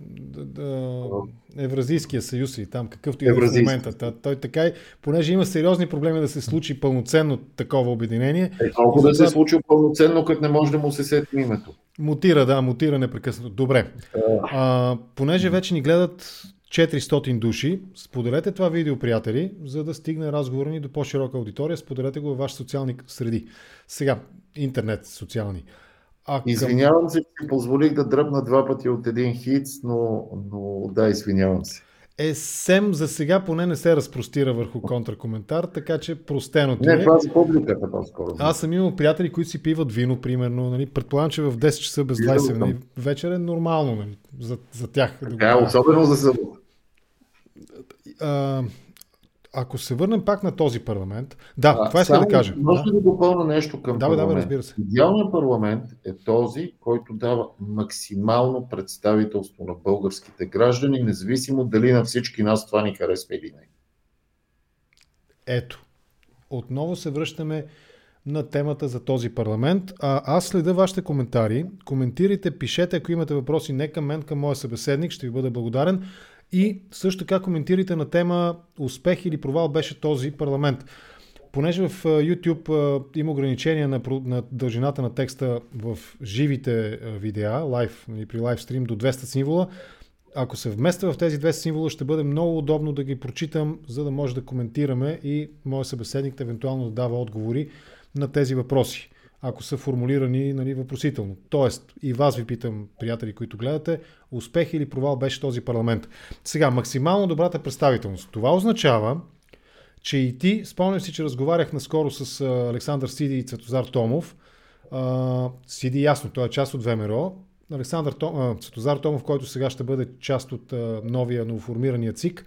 да, да, Евразийския съюз и там, какъвто и е в момента. Той така, понеже има сериозни проблеми да се случи пълноценно такова обединение. Е, колко да се случи пълноценно, като не може да му се сетим името. Мутира, да, мутира непрекъснато. Добре. А, понеже вече ни гледат 400 души. Споделете това видео, приятели, за да стигне разговор ни до по-широка аудитория. Споделете го във ваши социални среди. Сега, интернет социални. А към... Извинявам се, че позволих да дръпна два пъти от един хит, но, но да, извинявам се. Е, Сем за сега поне не се разпростира върху контракоментар, така че простеното Не, това за публиката по-скоро. Аз съм имал приятели, които си пиват вино, примерно. Нали? Предполагам, че в 10 часа без 20 нали? вечер е нормално нали? за, за тях. Така, да особено за събота ако се върнем пак на този парламент, да, а, това иска да кажа. Може да, да допълна нещо към да, парламент? Да, разбира се. Идеалният парламент е този, който дава максимално представителство на българските граждани, независимо дали на всички нас това ни харесва или не. Ето. Отново се връщаме на темата за този парламент. А, аз следа вашите коментари. Коментирайте, пишете, ако имате въпроси не към мен, към моя събеседник. Ще ви бъда благодарен. И също така коментирайте на тема успех или провал беше този парламент. Понеже в YouTube има ограничения на, на дължината на текста в живите видеа, лайв, нали, при лайв стрим до 200 символа, ако се вмества в тези 200 символа, ще бъде много удобно да ги прочитам, за да може да коментираме и моят събеседник евентуално да дава отговори на тези въпроси ако са формулирани нали, въпросително. Тоест, и вас ви питам, приятели, които гледате, успех или провал беше този парламент. Сега, максимално добрата представителност. Това означава, че и ти, спомням си, че разговарях наскоро с Александър Сиди и Цветозар Томов. Сиди ясно, той е част от ВМРО. Александър Том, Цветозар Томов, който сега ще бъде част от новия новоформирания ЦИК,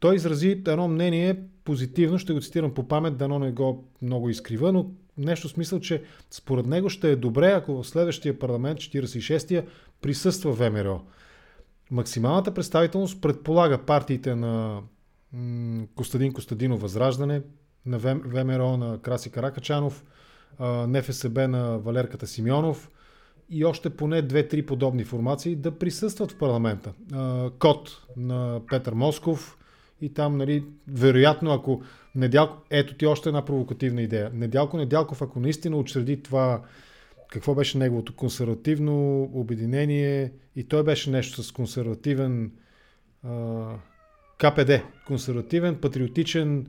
той изрази едно мнение позитивно, ще го цитирам по памет, дано не го много изкрива, но нещо смисъл, че според него ще е добре, ако в следващия парламент, 46-я, присъства ВМРО. Максималната представителност предполага партиите на Костадин Костадинов Възраждане, на ВМРО на Краси Каракачанов, НФСБ на Валерката Симеонов и още поне две-три подобни формации да присъстват в парламента. Кот на Петър Москов и там, нали, вероятно, ако Недялко, ето ти още една провокативна идея. Недялко Недялков, ако наистина учреди това, какво беше неговото консервативно обединение и той беше нещо с консервативен а, КПД, консервативен, патриотичен,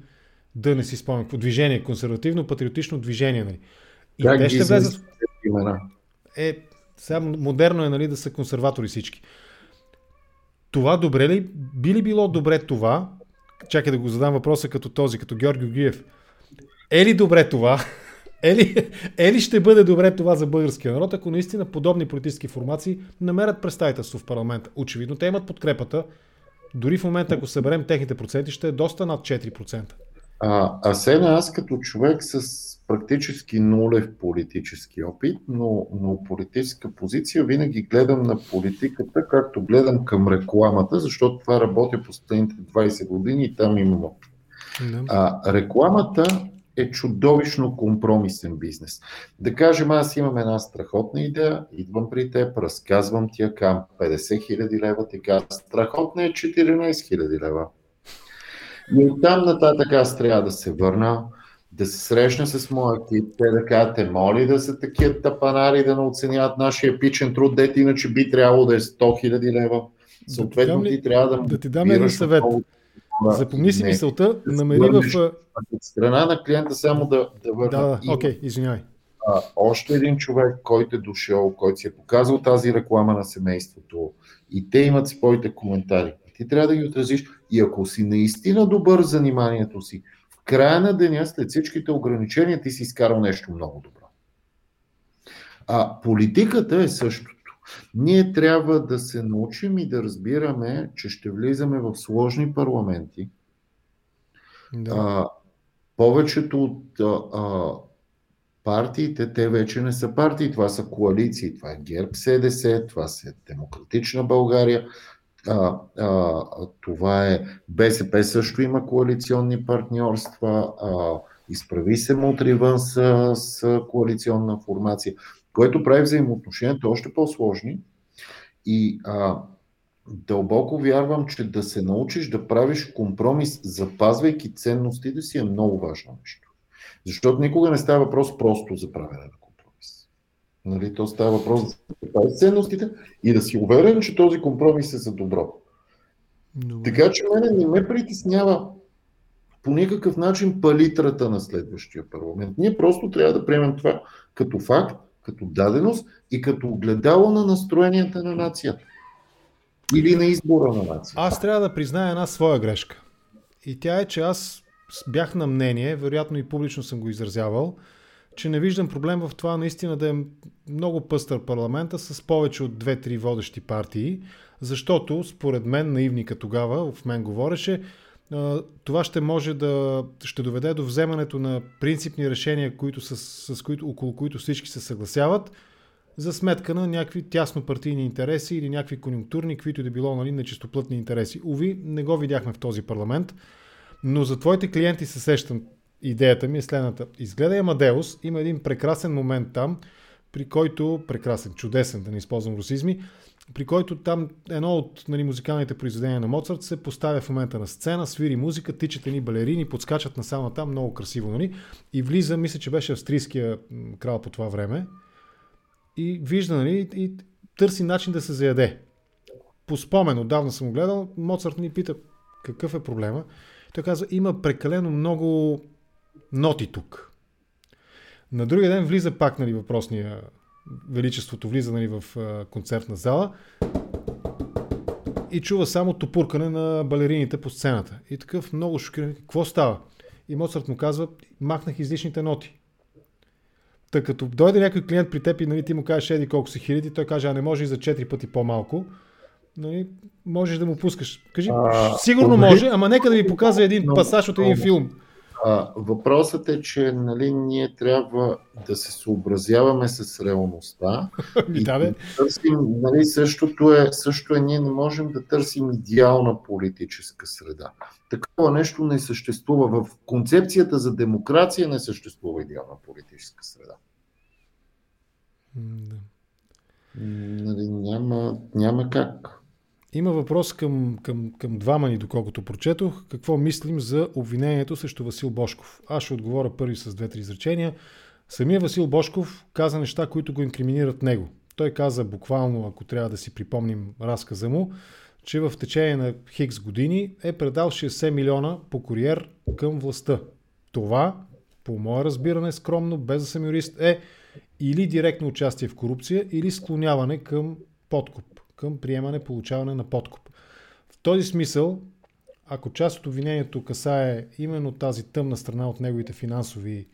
да не си спомням, движение, консервативно, патриотично движение. Нали. И как те ще влезат. Е, сега модерно е нали, да са консерватори всички. Това добре ли? Би ли било добре това, чакай да го задам въпроса като този, като Георги Гиев. Е ли добре това? Е ли, е ли ще бъде добре това за българския народ, ако наистина подобни политически формации намерят представителство в парламента? Очевидно те имат подкрепата. Дори в момента, ако съберем техните проценти, ще е доста над 4%. А, а сега аз като човек с практически нулев политически опит, но, но политическа позиция винаги гледам на политиката, както гледам към рекламата, защото това работя последните 20 години и там имам опит. А, рекламата е чудовищно компромисен бизнес. Да кажем, аз имам една страхотна идея, идвам при теб, разказвам ти я кам 50 хиляди лева, така страхотна е 14 хиляди лева. И оттам нататък аз трябва да се върна, да се срещна с моя екип, те да кажат, те моли да са такива тапанари, да не оценяват нашия епичен труд, дете иначе би трябвало да е 100 000 лева. Съответно, да ти трябва да... Да ти дам един съвет. Много... Запомни си мисълта, да намери в... От страна на клиента само да, да върна. Да, да, окей, okay, извинявай. А, още един човек, който е дошъл, който си е показал тази реклама на семейството и те имат своите коментари. Ти трябва да ги отразиш и ако си наистина добър в заниманието си, края на деня, след всичките ограничения, ти си изкарал нещо много добро. А политиката е същото. Ние трябва да се научим и да разбираме, че ще влизаме в сложни парламенти. Да. А, повечето от а, а, партиите, те вече не са партии, това са коалиции. Това е ГЕРБ СДС, това са Демократична България, а, а, това е БСП също има коалиционни партньорства, а, изправи се мутри вън с, с коалиционна формация, което прави взаимоотношенията още по-сложни и а, дълбоко вярвам, че да се научиш да правиш компромис, запазвайки ценностите си е много важно нещо. Защото никога не става въпрос просто за правене на Нали, то става въпрос за ценностите и да си уверен, че този компромис е за добро. Добре. Така че мене не ме притеснява по никакъв начин палитрата на следващия парламент. Ние просто трябва да приемем това като факт, като даденост и като огледало на настроенията на нацията. Или на избора на нацията. Аз трябва да призная една своя грешка. И тя е, че аз бях на мнение, вероятно и публично съм го изразявал, че не виждам проблем в това наистина да е много пъстър парламента с повече от 2-3 водещи партии, защото според мен, наивника тогава, в мен говореше, това ще може да ще доведе до вземането на принципни решения, които с, с които, около които всички се съгласяват, за сметка на някакви тясно партийни интереси или някакви конюнктурни, каквито да било нали, нечистоплътни интереси. Уви, не го видяхме в този парламент, но за твоите клиенти се сещам, идеята ми е следната. Изгледай Амадеус, има един прекрасен момент там, при който, прекрасен, чудесен, да не използвам русизми, при който там едно от нали, музикалните произведения на Моцарт се поставя в момента на сцена, свири музика, тичат едни балерини, подскачат насам там, много красиво, нали? И влиза, мисля, че беше австрийския крал по това време, и вижда, нали, и търси начин да се заяде. По спомен, отдавна съм го гледал, Моцарт ни пита какъв е проблема. Той казва, има прекалено много ноти тук. На другия ден влиза пак нали, въпросния Величеството, влиза нали, в концертна зала и чува само топуркане на балерините по сцената. И такъв много шокиран. Какво става? И Моцарт му казва, махнах излишните ноти. Тъй като дойде някой клиент при теб и нали, ти му кажеш еди колко са хиляди, той каже, а не може и за 4 пъти по-малко. Нали, можеш да му пускаш. Кажи, а, сигурно добре. може, ама нека да ви показва един пасаж от един филм. А, въпросът е, че нали, ние трябва да се съобразяваме с реалността. и да, да търсим, нали, същото, е, също е, ние не можем да търсим идеална политическа среда. Такова нещо не съществува. В концепцията за демокрация не съществува идеална политическа среда. Да. Нали, няма, няма как. Има въпрос към, към, към двама ни, доколкото прочетох. Какво мислим за обвинението срещу Васил Бошков? Аз ще отговоря първи с две-три изречения. Самия Васил Бошков каза неща, които го инкриминират него. Той каза буквално, ако трябва да си припомним разказа му, че в течение на хикс години е предал 60 милиона по куриер към властта. Това, по мое разбиране, скромно, без да съм юрист, е или директно участие в корупция, или склоняване към подкуп към приемане, получаване на подкуп. В този смисъл, ако част от обвинението касае именно тази тъмна страна от неговите финансови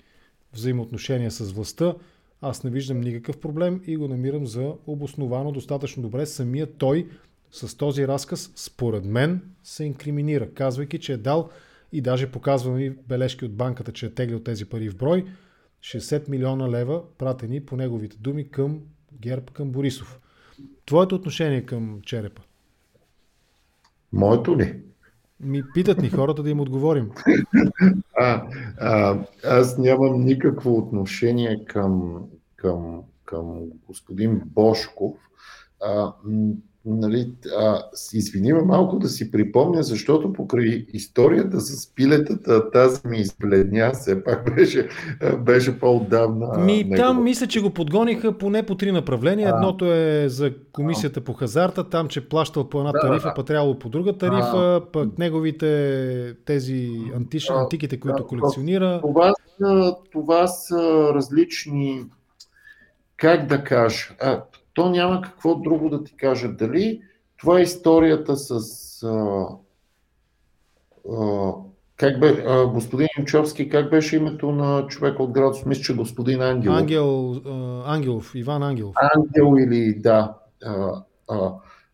взаимоотношения с властта, аз не виждам никакъв проблем и го намирам за обосновано достатъчно добре. Самия той с този разказ, според мен, се инкриминира, казвайки, че е дал и даже показва ми бележки от банката, че е теглил тези пари в брой, 60 милиона лева, пратени по неговите думи към ГЕРБ, към Борисов. Твоето отношение към черепа? Моето ли? Ми питат ни хората да им отговорим. А, а, аз нямам никакво отношение към, към, към господин Бошков. А, нали, а, извинима малко да си припомня, защото покрай историята с пилетата тази ми избледня, все пак беше, беше по-отдавна. Ми него. там мисля, че го подгониха поне по три направления. А, Едното е за комисията по хазарта, там, че плащал по една да, тарифа, па трябвало по друга тарифа, а, пък неговите тези антични, антиките, които да, колекционира. Това са, това са различни, как да кажа, а, то няма какво друго да ти кажа. Дали това е историята с а, а, как бе, а, господин Янчовски, как беше името на човека от град Мисля, че господин Ангел. Ангел, а, Ангелов, Иван Ангелов. Ангел или да. А, а,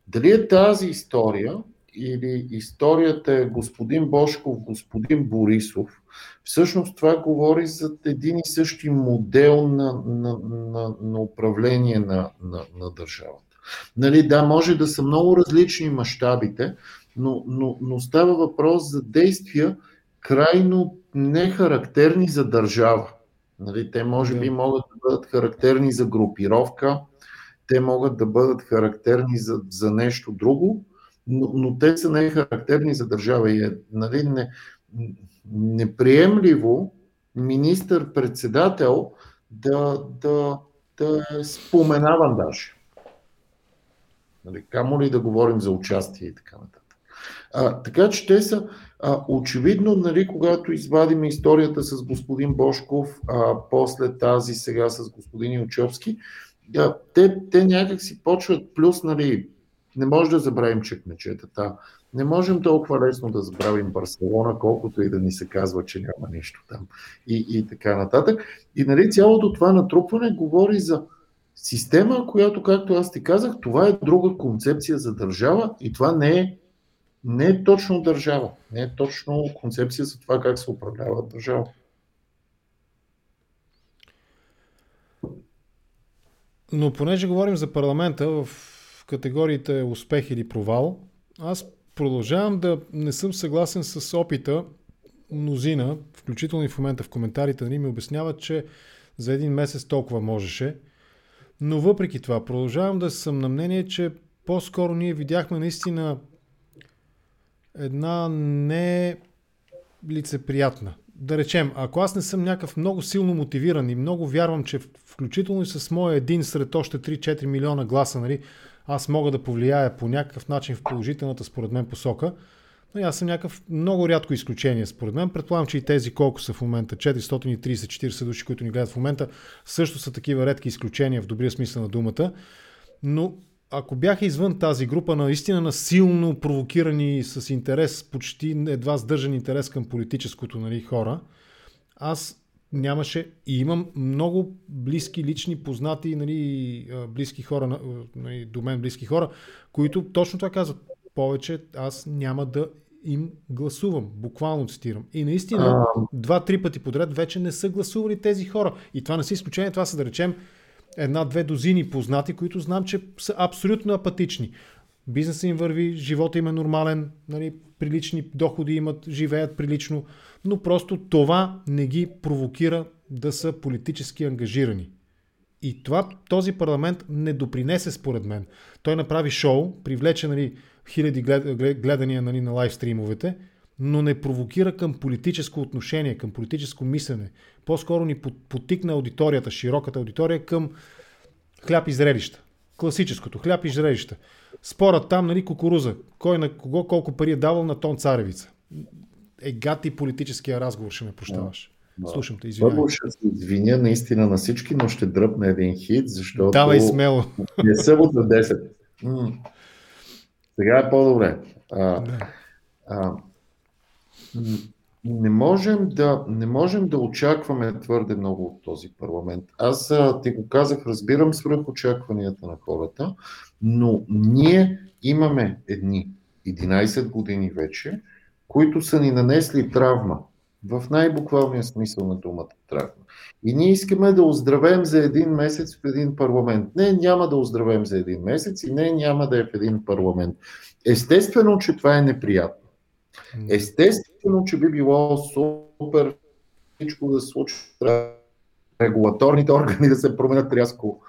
дали е тази история или историята е господин Бошков, господин Борисов, всъщност това говори за един и същи модел на, на, на, на управление на, на, на държавата. Нали, да, може да са много различни мащабите, но, но, но става въпрос за действия крайно нехарактерни за държава. Нали, те може би могат да бъдат характерни за групировка, те могат да бъдат характерни за, за нещо друго, но, но те са не характерни за държава и е нали, не, неприемливо министър-председател да, да, да е споменаван даже. Нали, камо ли да говорим за участие и така нататък. А, така че те са а, очевидно, нали, когато извадим историята с господин Бошков, а после тази сега с господин Илчовски, да, те, те някак си почват, плюс, нали, не може да забравим чекмечетата, не можем толкова лесно да забравим Барселона, колкото и да ни се казва, че няма нищо там и, и така нататък. И нали, цялото това натрупване говори за система, която, както аз ти казах, това е друга концепция за държава и това не е, не е точно държава, не е точно концепция за това как се управлява държава. Но понеже говорим за парламента в категориите успех или провал, аз продължавам да не съм съгласен с опита. Мнозина, включително и в момента в коментарите, нали, ми обясняват, че за един месец толкова можеше. Но въпреки това, продължавам да съм на мнение, че по-скоро ние видяхме наистина една не лицеприятна. Да речем, ако аз не съм някакъв много силно мотивиран и много вярвам, че включително и с моя един сред още 3-4 милиона гласа, нали, аз мога да повлияя по някакъв начин в положителната според мен посока, но аз съм някакъв много рядко изключение според мен. Предполагам, че и тези колко са в момента, 430-40 души, които ни гледат в момента, също са такива редки изключения в добрия смисъл на думата. Но ако бяха извън тази група, наистина на силно провокирани с интерес, почти едва сдържан интерес към политическото нали, хора, аз нямаше и имам много близки, лични, познати, нали, близки хора, нали, до мен близки хора, които точно това казват. Повече аз няма да им гласувам. Буквално цитирам. И наистина, два-три пъти подред вече не са гласували тези хора. И това не са изключение, това са да речем една-две дозини познати, които знам, че са абсолютно апатични. Бизнесът им върви, живота им е нормален, нали, прилични доходи имат, живеят прилично, но просто това не ги провокира да са политически ангажирани. И това този парламент не допринесе според мен. Той направи шоу, привлече нали, хиляди гледания нали, на лайвстримовете, но не провокира към политическо отношение, към политическо мислене. По-скоро ни потикна аудиторията, широката аудитория към хляб и зрелища. Класическото хляб и зрелища. Спорът там, нали, кукуруза. Кой на кого колко пари е давал на тон царевица. Е гати политическия разговор, ще ме прощаваш. Да. Слушам те, извинявай. Първо ще се извиня наистина на всички, но ще дръпна един хит, защото... Давай смело. Не съм от 10. Сега е по-добре. А, да. а, не можем, да, не можем да очакваме твърде много от този парламент. Аз а, ти го казах, разбирам свръх очакванията на хората, но ние имаме едни 11 години вече, които са ни нанесли травма. В най-буквалния смисъл на думата травма. И ние искаме да оздравем за един месец в един парламент. Не, няма да оздравем за един месец и не, няма да е в един парламент. Естествено, че това е неприятно. Естествено, че би било супер всичко да се случи, регулаторните органи да се променят рязко.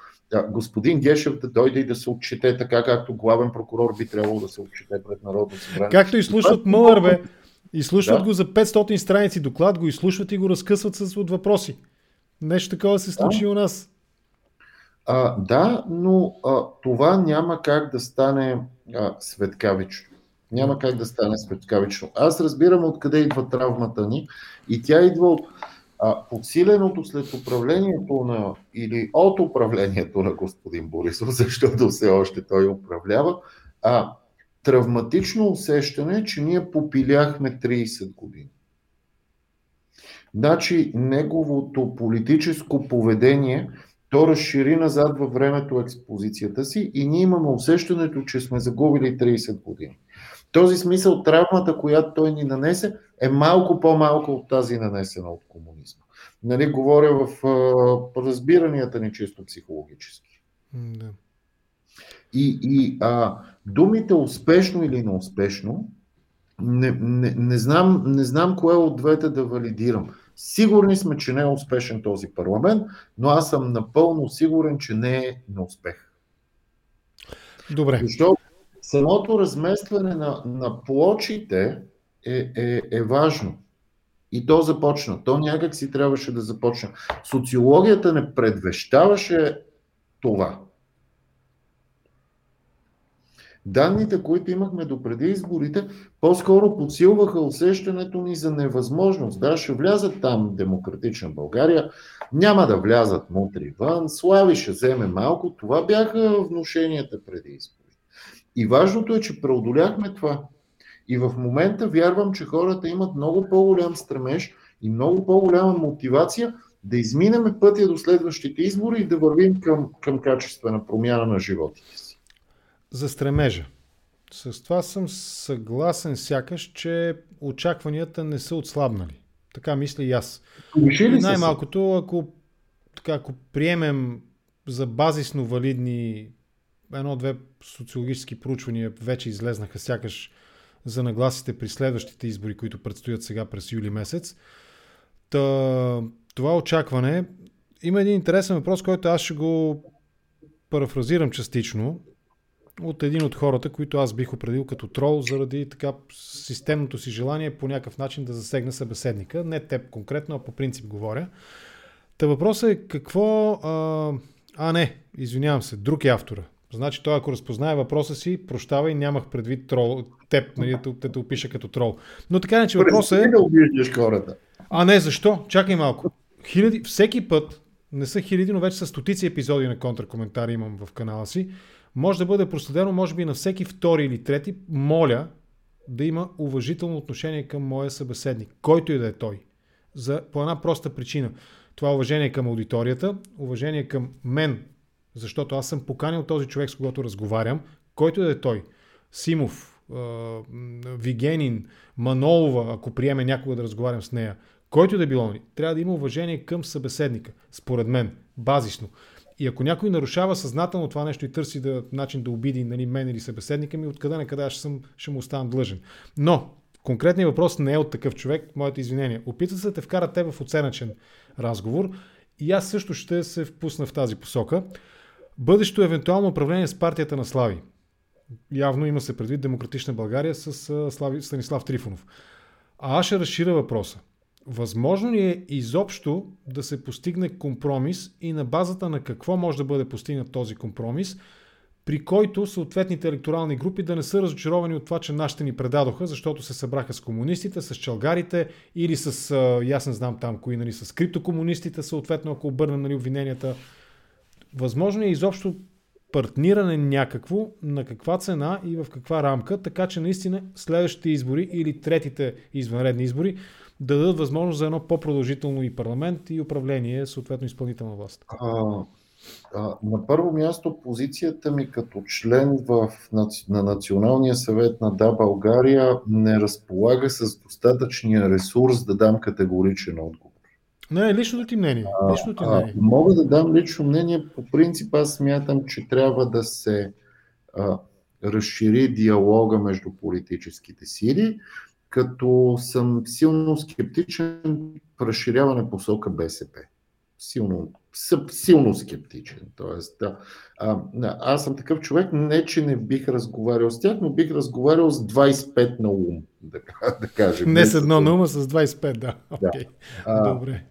Господин Гешев да дойде и да се отчете така, както главен прокурор би трябвало да се отчете пред Народно събрание. Както изслушват Мълър, бе. Изслушват да. го за 500 страници доклад, го изслушват и го разкъсват с от въпроси. Нещо такова се случи да. и у нас. А, да, но а, това няма как да стане а, светкавично. Няма как да стане светкавично. Аз разбирам откъде идва травмата ни и тя идва от а, подсиленото след управлението на или от управлението на господин Борисов, защото все още той управлява, а, травматично усещане, че ние попиляхме 30 години. Значи неговото политическо поведение, то разшири назад във времето експозицията си и ние имаме усещането, че сме загубили 30 години. В този смисъл травмата, която той ни нанесе, е малко по-малко от тази нанесена от комунизма. Нали, говоря в а, разбиранията ни чисто психологически. Да. И, и а, думите успешно или неуспешно, не, не, не, знам, не знам кое от двете да валидирам. Сигурни сме, че не е успешен този парламент, но аз съм напълно сигурен, че не е неуспех. Добре. Защото самото разместване на, на плочите е, е, е важно. И то започна. То някак си трябваше да започне. Социологията не предвещаваше това. Данните, които имахме допреди изборите, по-скоро подсилваха усещането ни за невъзможност. Да, ще влязат там Демократична България, няма да влязат мутри вън, Слави ще вземе малко. Това бяха внушенията преди изборите. И важното е, че преодоляхме това. И в момента вярвам, че хората имат много по-голям стремеж и много по-голяма мотивация да изминеме пътя до следващите избори и да вървим към, към качествена промяна на животите си. За стремежа. С това съм съгласен сякаш, че очакванията не са отслабнали. Така мисля и аз. Най-малкото, ако, така, ако приемем за базисно валидни едно-две социологически проучвания вече излезнаха сякаш за нагласите при следващите избори, които предстоят сега през юли месец. Та, това очакване. Има един интересен въпрос, който аз ще го парафразирам частично от един от хората, които аз бих определил като трол, заради така системното си желание по някакъв начин да засегне събеседника. Не теб конкретно, а по принцип говоря. Та въпросът е какво... А, а не, извинявам се, друг е автора. Значи той ако разпознае въпроса си, прощавай, нямах предвид трол, теб, нали, те, те опиша като трол. Но така че въпросът е... да хората. А не, защо? Чакай малко. Хиляди, всеки път, не са хиляди, но вече са стотици епизоди на контракоментари имам в канала си, може да бъде проследено, може би на всеки втори или трети, моля да има уважително отношение към моя събеседник, който и да е той. За, по една проста причина. Това е уважение към аудиторията, уважение към мен, защото аз съм поканил този човек, с когото разговарям, който да е той. Симов, Вигенин, Манолова, ако приеме някога да разговарям с нея, който да било, трябва да има уважение към събеседника, според мен, базисно. И ако някой нарушава съзнателно това нещо и търси да, начин да обиди нали, мен или събеседника ми, откъде на къде аз ще, съм, ще му оставам длъжен. Но, конкретният въпрос не е от такъв човек, моето извинение. Опитва се да те вкара те в оценъчен разговор и аз също ще се впусна в тази посока. Бъдещо евентуално управление с партията на Слави. Явно има се предвид Демократична България с Слави, Станислав Трифонов. А аз ще разширя въпроса. Възможно ли е изобщо да се постигне компромис и на базата на какво може да бъде постигнат този компромис, при който съответните електорални групи да не са разочаровани от това, че нашите ни предадоха, защото се събраха с комунистите, с чалгарите или с, аз не знам там кои, нали, с криптокомунистите, съответно, ако обърнем нали, обвиненията. Възможно е изобщо партниране някакво, на каква цена и в каква рамка, така че наистина следващите избори или третите извънредни избори да дадат възможност за едно по-продължително и парламент и управление, съответно изпълнителна власт? А, а, на първо място позицията ми като член в, на Националния съвет на Да България не разполага с достатъчния ресурс да дам категоричен отговор. Не, личното ти мнение. Личното ти мнение. А, мога да дам лично мнение. По принцип аз смятам, че трябва да се а, разшири диалога между политическите сили като съм силно скептичен в разширяване посока БСП. Силно, силно скептичен. Тоест, да. а, аз съм такъв човек, не че не бих разговарял с тях, но бих разговарял с 25 на ум, да, да кажем. Не с едно на ума, с 25, да. да. Okay. А, Добре.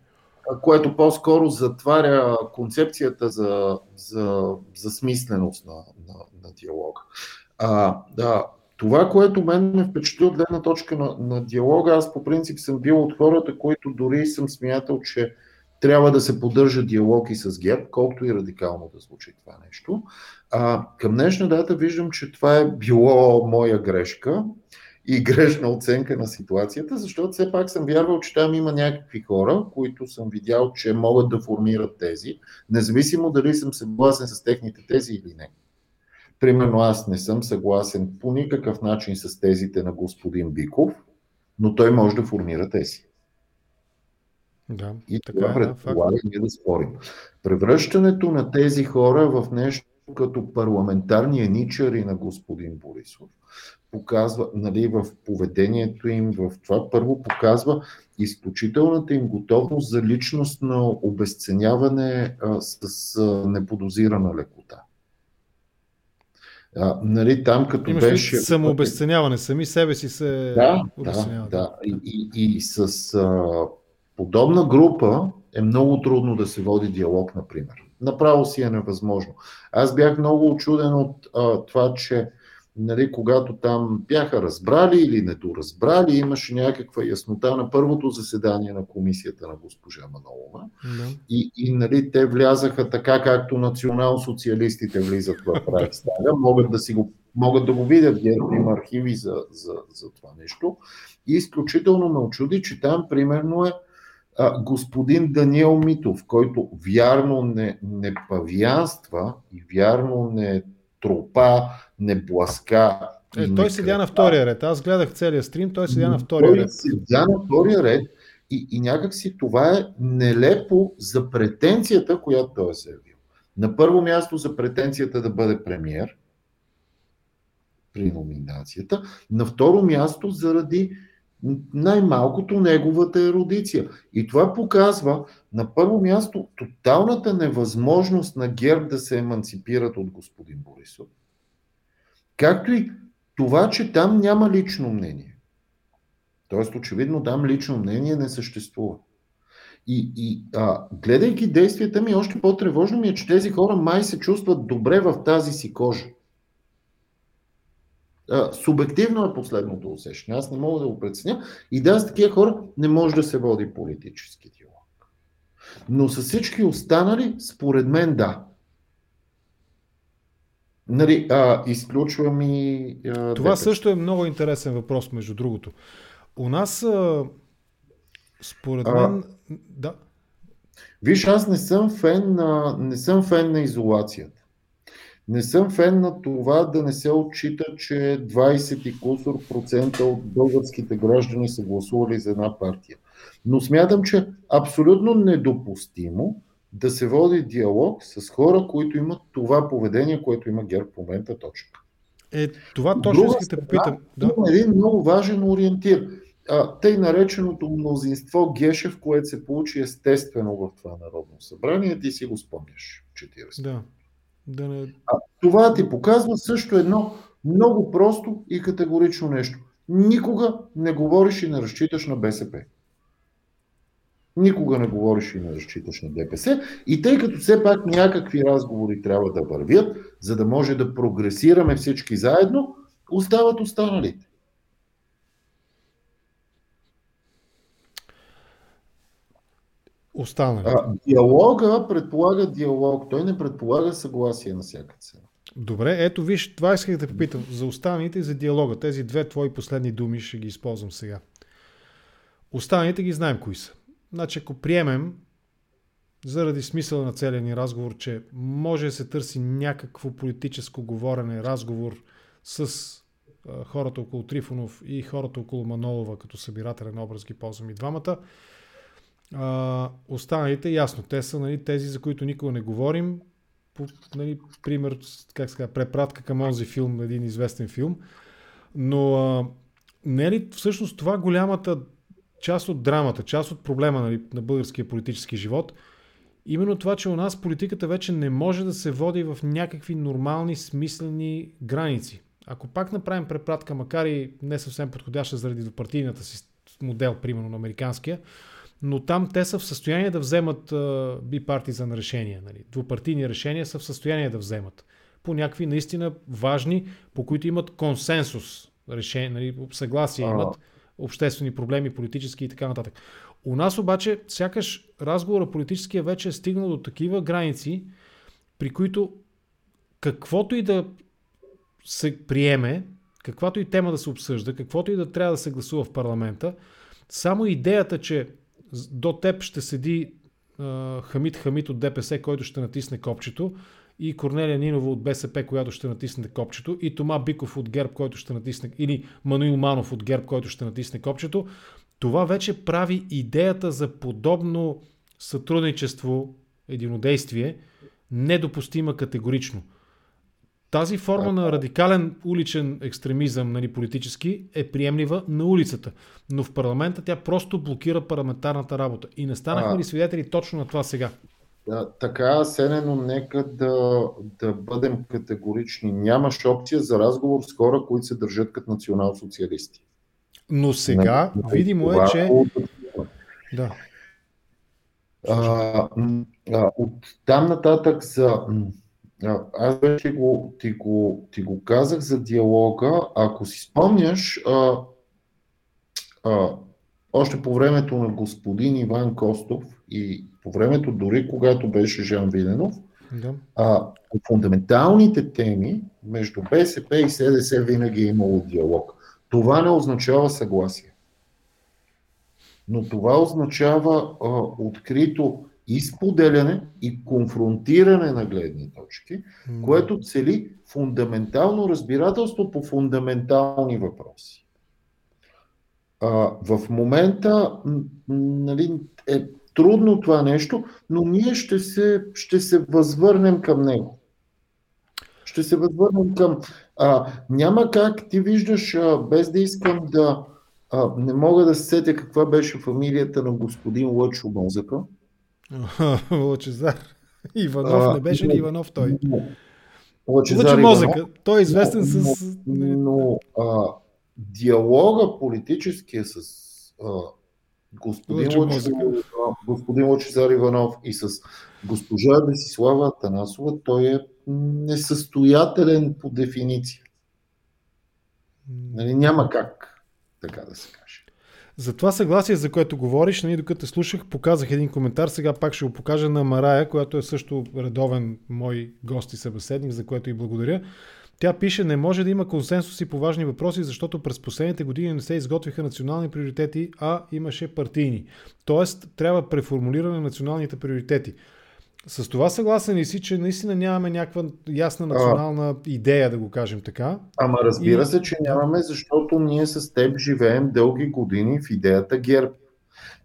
Което по-скоро затваря концепцията за, за, за смисленост на, на, на диалога. А, да, това, което мен ме впечатли от гледна точка на, на диалога, аз по принцип съм бил от хората, които дори съм смятал, че трябва да се поддържа диалог и с ГЕРБ, колкото и радикално да звучи това нещо. А, към днешна дата виждам, че това е било моя грешка и грешна оценка на ситуацията, защото все пак съм вярвал, че там има някакви хора, които съм видял, че могат да формират тези, независимо дали съм съгласен с техните тези или не. Примерно аз не съм съгласен по никакъв начин с тезите на господин Биков, но той може да формира тези. Да, и така това е, предполага ние да спорим. Превръщането на тези хора в нещо като парламентарния ничари на господин Борисов показва, нали, в поведението им, в това първо показва изключителната им готовност за личностно обесценяване а, с а, неподозирана лекота. А, нали, там като Имаш беше... самообесценяване, сами себе си се Да, да, да. И, и, и с а, подобна група е много трудно да се води диалог, например. Направо си е невъзможно. Аз бях много очуден от а, това, че нали, когато там бяха разбрали или недоразбрали, имаше някаква яснота на първото заседание на комисията на госпожа Манолова. Да. И, и нали, те влязаха така, както национал-социалистите влизат в Райхстага. Могат да, си го, могат да го видят, ГЕРБ има архиви за, за, за това нещо. И изключително ме очуди, че там примерно е а, господин Даниел Митов, който вярно не, не павианства и вярно не тропа, не бласка. Е, той седя на втория ред. Аз гледах целият стрим, той седя на втория той ред. Седя на втория ред и, и някакси това е нелепо за претенцията, която той е заявил. На първо място за претенцията да бъде премьер при номинацията. На второ място заради най-малкото неговата еродиция. И това показва на първо място тоталната невъзможност на ГЕРБ да се еманципират от господин Борисов. Както и това, че там няма лично мнение. Тоест, очевидно, там лично мнение не съществува. И, и а, гледайки действията ми, още по-тревожно ми е, че тези хора май се чувстват добре в тази си кожа. А, субективно е последното усещане. Аз не мога да го преценя. И да, с такива хора не може да се води политически диалог. Но с всички останали, според мен, да. Нали, а, изключвам и. А, Това ДПС. също е много интересен въпрос, между другото. У нас, а, според мен. А, да. Виж, аз не съм фен на, не съм фен на изолацията. Не съм фен на това да не се отчита, че 20 и кусор процента от българските граждани са гласували за една партия. Но смятам, че абсолютно недопустимо да се води диалог с хора, които имат това поведение, което има ГЕРБ в момента точно. Е, това точно исках да попитам. Да. Има един много важен ориентир. А, тъй нареченото мнозинство Гешев, което се получи естествено в това Народно събрание, ти си го спомняш. 40. Да. Да не... а, това ти показва също едно много просто и категорично нещо. Никога не говориш и не разчиташ на БСП. Никога не говориш и не разчиташ на ДПС. И тъй като все пак някакви разговори трябва да вървят, за да може да прогресираме всички заедно, остават останалите. Останали. А, диалога предполага диалог. Той не предполага съгласие на всяка цена. Добре, ето виж, това исках да попитам. За останалите и за диалога. Тези две твои последни думи ще ги използвам сега. Останалите ги знаем кои са. Значи ако приемем заради смисъла на целия ни разговор, че може да се търси някакво политическо говорене, разговор с хората около Трифонов и хората около Манолова, като събирателен образ ги ползвам и двамата. А, останалите, ясно, те са нали, тези, за които никога не говорим. По, нали, пример, как ска, препратка към онзи филм, един известен филм. Но а, не е ли всъщност това голямата част от драмата, част от проблема нали, на българския политически живот, именно това, че у нас политиката вече не може да се води в някакви нормални, смислени граници. Ако пак направим препратка, макар и не съвсем подходяща заради двупартийната си модел, примерно на американския, но там те са в състояние да вземат бипартизан решения. Нали. Двупартийни решения са в състояние да вземат по някакви наистина важни, по които имат консенсус решение, нали, съгласие имат обществени проблеми, политически и така нататък. У нас обаче, сякаш разговора политическия вече е стигнал до такива граници, при които каквото и да се приеме, каквато и тема да се обсъжда, каквото и да трябва да се гласува в парламента, само идеята, че до теб ще седи Хамид Хамид от ДПС, който ще натисне копчето, и Корнелия Нинова от БСП, която ще натисне копчето, и Тома Биков от ГЕРБ, който ще натисне, или Мануил Манов от ГЕРБ, който ще натисне копчето, това вече прави идеята за подобно сътрудничество, единодействие, недопустима категорично. Тази форма на радикален уличен екстремизъм, нали, политически, е приемлива на улицата. Но в парламента тя просто блокира парламентарната работа. И не станахме ли свидетели точно на това сега? Да, така, Сенено, нека да, да бъдем категорични. Нямаш опция за разговор с хора, които се държат като национал-социалисти. Но сега, не, видимо е, че... Да. А, а, от там нататък за аз вече го, ти, го, ти го казах за диалога. Ако си спомняш, а, а, още по времето на господин Иван Костов и по времето дори когато беше Жан Виденов, да. а, по фундаменталните теми между БСП и СДС винаги е имало диалог. Това не означава съгласие. Но това означава а, открито изподеляне и конфронтиране на гледни точки, което цели фундаментално разбирателство по фундаментални въпроси. А, в момента нали, е трудно това нещо, но ние ще се, ще се възвърнем към него. Ще се възвърнем към. А, няма как, ти виждаш, а, без да искам да. А, не мога да се сетя каква беше фамилията на господин Лъчо Мозъка. Лъчезар. Иванов а, не беше ли Иванов той? Лъчезар Мозъка. Той е известен но, с... Но а, диалога политическия с а, господин, Лъчезар, господин Лъчезар Иванов и с госпожа Десислава Танасова, той е несъстоятелен по дефиниция. Нали, няма как, така да се каже. За това съгласие, за което говориш, нали, докато те слушах, показах един коментар, сега пак ще го покажа на Марая, която е също редовен мой гост и събеседник, за което и благодаря. Тя пише, не може да има консенсуси по важни въпроси, защото през последните години не се изготвиха национални приоритети, а имаше партийни. Тоест, трябва преформулиране на националните приоритети. С това съгласен ли си, че наистина нямаме някаква ясна национална а, идея, да го кажем така? Ама разбира и... се, че нямаме, защото ние с теб живеем дълги години в идеята ГЕРБ.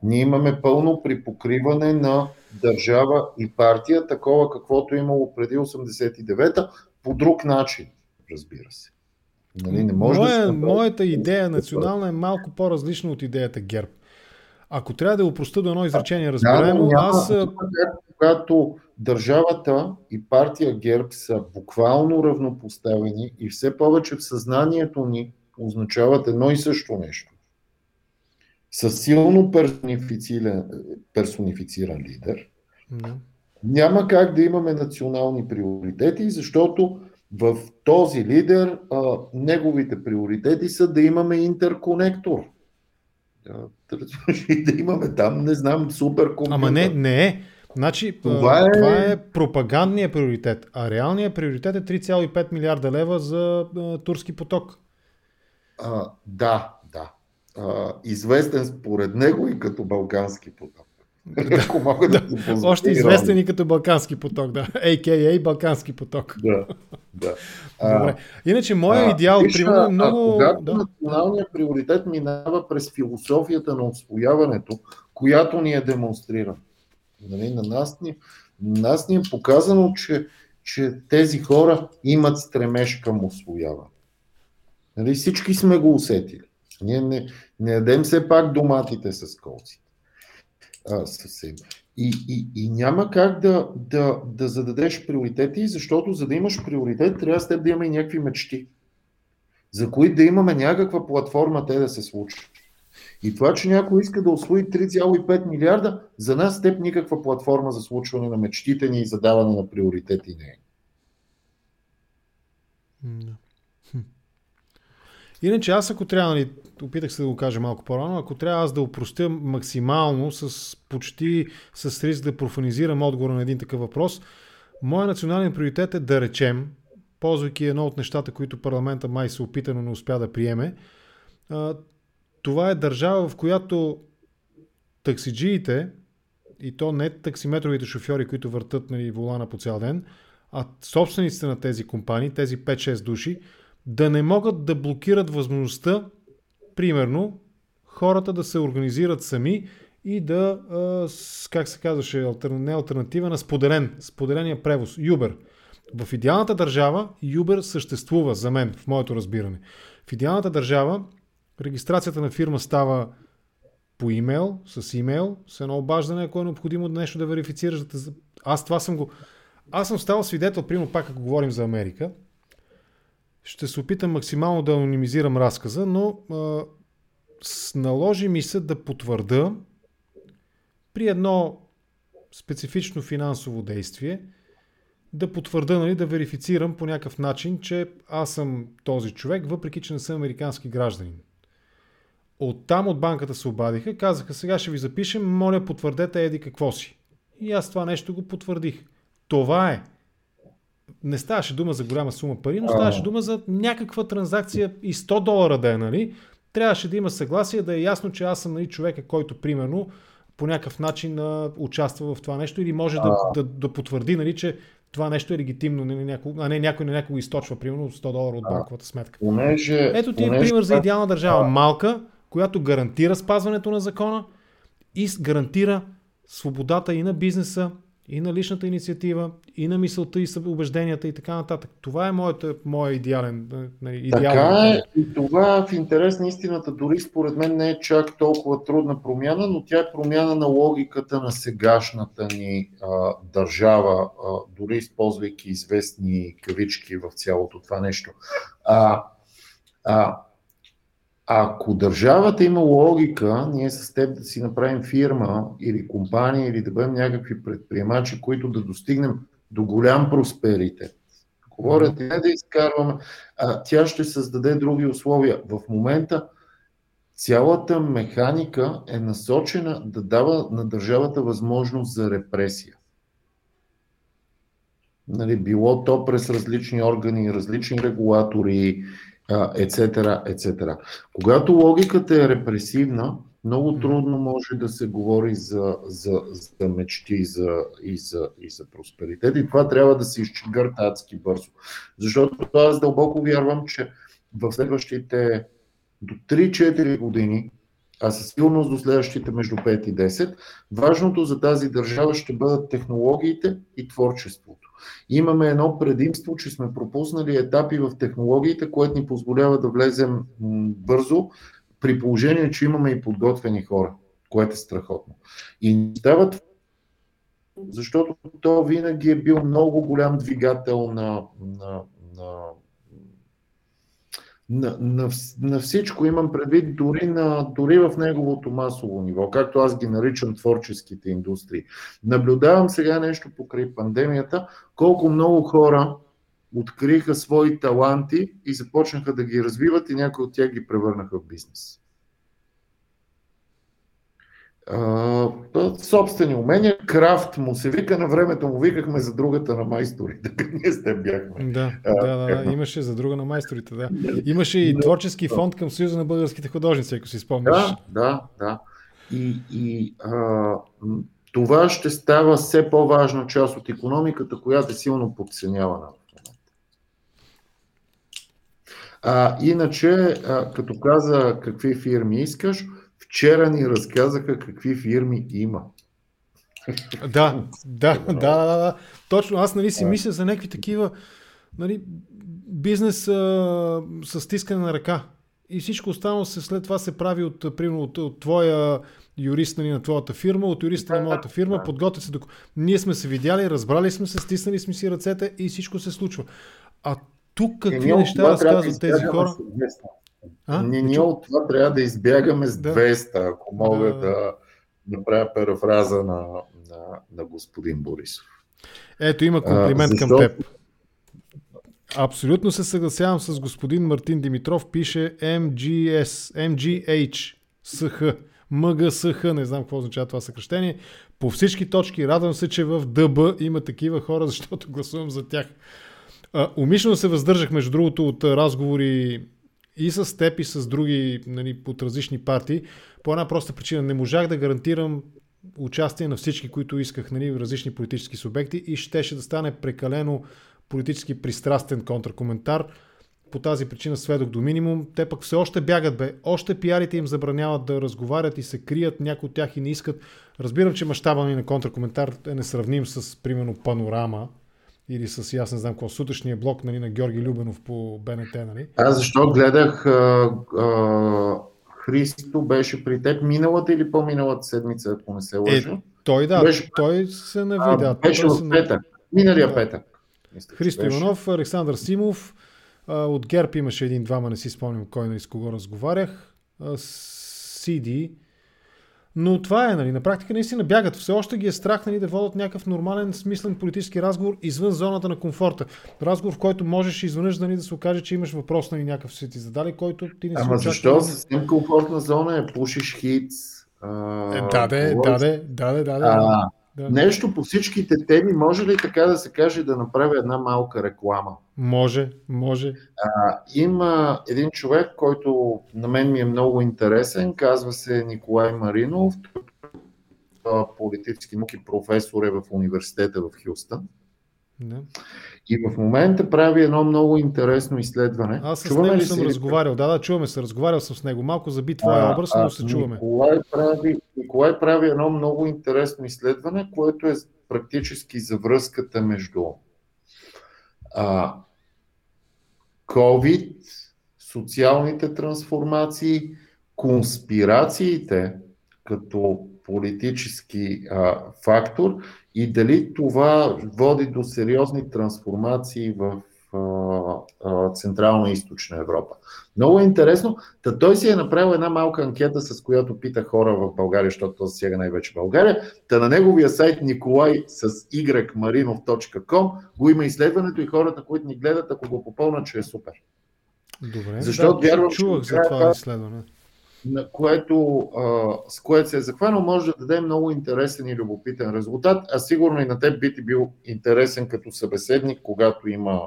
Ние имаме пълно припокриване на държава и партия, такова каквото е имало преди 89-та, по друг начин, разбира се. Нали, не може Моя, да моята идея национална е малко по-различна от идеята ГЕРБ. Ако трябва да го простя до едно изречение, разбираемо, да, аз... Когато държавата и партия ГЕРБ са буквално равнопоставени и все повече в съзнанието ни означават едно и също нещо. С силно персонифициран, персонифициран лидер, mm. няма как да имаме национални приоритети, защото в този лидер а, неговите приоритети са да имаме интерконектор – и да имаме там, не знам, супер компютър. Ама не, не е. Значи, това е... това е пропагандният приоритет, а реалният приоритет е 3,5 милиарда лева за а, турски поток. А, да, да. А, известен според него и като балкански поток. Ако мога да, да Още известен и като Балкански поток, да. А.К.А. Балкански поток. Да, да. Добре. Иначе, моя идеал, виж, примерно, много... когато да. националният приоритет минава през философията на освояването, която ни е демонстрирана. Нали, на нас ни, на нас ни е показано, че, че тези хора имат стремеж към освояване. Нали, всички сме го усетили. Ние не, не ядем все пак доматите с колците съвсем. И, и, и няма как да, да, да зададеш приоритети, защото за да имаш приоритет, трябва с теб да имаме и някакви мечти, за които да имаме някаква платформа те да се случат. И това, че някой иска да освои 3,5 милиарда, за нас теб никаква платформа за случване на мечтите ни и задаване на приоритети не е. Иначе аз ако трябва, нали, опитах се да го кажа малко по-рано, ако трябва аз да упростя максимално с почти с риск да профанизирам отговора на един такъв въпрос, моят национален приоритет е да речем, ползвайки едно от нещата, които парламента май се опита, но не успя да приеме, това е държава, в която таксиджиите, и то не таксиметровите шофьори, които въртат нали, волана по цял ден, а собствениците на тези компании, тези 5-6 души, да не могат да блокират възможността, примерно, хората да се организират сами и да, как се казваше, не альтернатива на споделен, споделения превоз, Uber. В идеалната държава Uber съществува за мен, в моето разбиране. В идеалната държава регистрацията на фирма става по имейл, с имейл, с едно обаждане, ако е необходимо нещо да верифицираш. Аз това съм го... Аз съм ставал свидетел, примерно пак ако говорим за Америка, ще се опитам максимално да анонимизирам разказа, но а, наложи ми се да потвърда при едно специфично финансово действие да потвърда, нали, да верифицирам по някакъв начин, че аз съм този човек, въпреки че не съм американски гражданин. Оттам от банката се обадиха, казаха сега ще ви запишем, моля потвърдете еди какво си. И аз това нещо го потвърдих. Това е. Не ставаше дума за голяма сума пари, но ставаше дума за някаква транзакция и 100 долара да е, нали? Трябваше да има съгласие, да е ясно, че аз съм нали, човека, който примерно по някакъв начин а, участва в това нещо или може да, да, да потвърди, нали, че това нещо е легитимно, не, няко, а не някой на някого източва, примерно 100 долара от банковата сметка. Понеже, Ето ти е пример за идеална държава. А... Малка, която гарантира спазването на закона и гарантира свободата и на бизнеса, и на личната инициатива, и на мисълта, и убежденията и така нататък. Това е моята, моя идеален, нали, идеален. Така е, и това в интерес на истината дори според мен не е чак толкова трудна промяна, но тя е промяна на логиката на сегашната ни а, държава, а, дори използвайки известни кавички в цялото това нещо. А, а, ако държавата има логика, ние с теб да си направим фирма или компания или да бъдем някакви предприемачи, които да достигнем до голям просперитет. Говорят не да изкарваме, а тя ще създаде други условия. В момента цялата механика е насочена да дава на държавата възможност за репресия. Нали, било то през различни органи, различни регулатори, etc., etc. Когато логиката е репресивна, много трудно може да се говори за, за, за мечти и за, и, за, и за просперитет. И това трябва да се изчегърта адски бързо. Защото аз дълбоко вярвам, че в следващите до 3-4 години, а със сигурност до следващите между 5 и 10, важното за тази държава ще бъдат технологиите и творчеството. Имаме едно предимство, че сме пропуснали етапи в технологиите, което ни позволява да влезем бързо, при положение, че имаме и подготвени хора, което е страхотно. И стават защото то винаги е бил много голям двигател на, на, на на, на, на всичко имам предвид, дори, на, дори в неговото масово ниво, както аз ги наричам творческите индустрии. Наблюдавам сега нещо покрай пандемията, колко много хора откриха свои таланти и започнаха да ги развиват и някои от тях ги превърнаха в бизнес собствени умения. Крафт му се вика, на времето му викахме за другата на майсторите. Ние сте бяхме. Да, да, да, да, имаше за друга на майсторите, да. Имаше и творчески фонд към Съюза на българските художници, ако си спомняш. Да, да, да. И, и а, това ще става все по-важна част от економиката, която е силно подценявана. А, иначе, а, като каза какви фирми искаш, Вчера ни разказаха какви фирми има. Да, да, да, да, да. Точно, аз нали си мисля за някакви такива нали, бизнес а, с стискане на ръка. И всичко останало се след това се прави от, примерно, от, от твоя юрист нали, на твоята фирма, от юриста на моята фирма, подготвят се. Док... Ние сме се видяли, разбрали сме се, стиснали сме си ръцете и всичко се случва. А тук какви е, неща разказват тези хора? Съвместно. А? Ние, ние от това трябва да избягаме с 200, ако мога да, да направя парафраза на, на, на господин Борисов. Ето има комплимент а, защото... към теб. Абсолютно се съгласявам с господин Мартин Димитров. Пише MGS, MGH, SH, МГСХ, не знам какво означава това съкръщение. По всички точки радвам се, че в ДБ има такива хора, защото гласувам за тях. умишлено се въздържах, между другото, от разговори и с теб, и с други нали, от различни партии, по една проста причина. Не можах да гарантирам участие на всички, които исках, нали, различни политически субекти и щеше да стане прекалено политически пристрастен контркоментар. По тази причина сведох до минимум. Те пък все още бягат, бе. Още пиарите им забраняват да разговарят и се крият, някои от тях и не искат. Разбирам, че мащаба ми на контркоментар е несравним с, примерно, панорама, или с, аз не знам какво, сутрешния блок нали, на Георги Любенов по БНТ, нали? Аз защо гледах а, а, Христо беше при теб миналата или по-миналата седмица, ако не се лъжа? Е, той да, беше, той се нави, да. Беше в петък, миналия да. петък. Христо беше. Иванов, Александър Симов, а, от ГЕРБ имаше един-двама, не си спомням кой нали, с кого разговарях. Сиди, Но това е, нали, на практика наистина бягат. Все още ги е страх нали, да водят някакъв нормален, смислен политически разговор извън зоната на комфорта. Разговор, в който можеш изведнъж нали, да се окаже, че имаш въпрос нали, някакъв си ти задали, който ти не си Ама защо съвсем комфортна зона е пушиш хитс? Е, да, да, да, да, да, да, да. Нещо по всичките теми, може ли така да се каже да направя една малка реклама? Може, може. А, има един човек, който на мен ми е много интересен, казва се Николай Маринов, политически науки професор е в университета в Хюстън. Да. И в момента прави едно много интересно изследване. Аз с чуваме него съм си... разговарял. Да, да, чуваме се. Разговарял съм с него. Малко заби твоя образ, но се чуваме. Николай прави, Николай прави едно много интересно изследване, което е практически за връзката между а, COVID, социалните трансформации, конспирациите като политически а, фактор и дали това води до сериозни трансформации в Централна и Източна Европа. Много е интересно. Та той си е направил една малка анкета, с която пита хора в България, защото то засяга най-вече България. Та на неговия сайт Николай с ymarinov.com го има изследването и хората, които ни гледат, ако го попълнат, че е супер. Добре, Защото да, вярвам, чувах за това изследване на което, а, с което се е захванал, може да даде много интересен и любопитен резултат, а сигурно и на теб би ти бил интересен като събеседник, когато има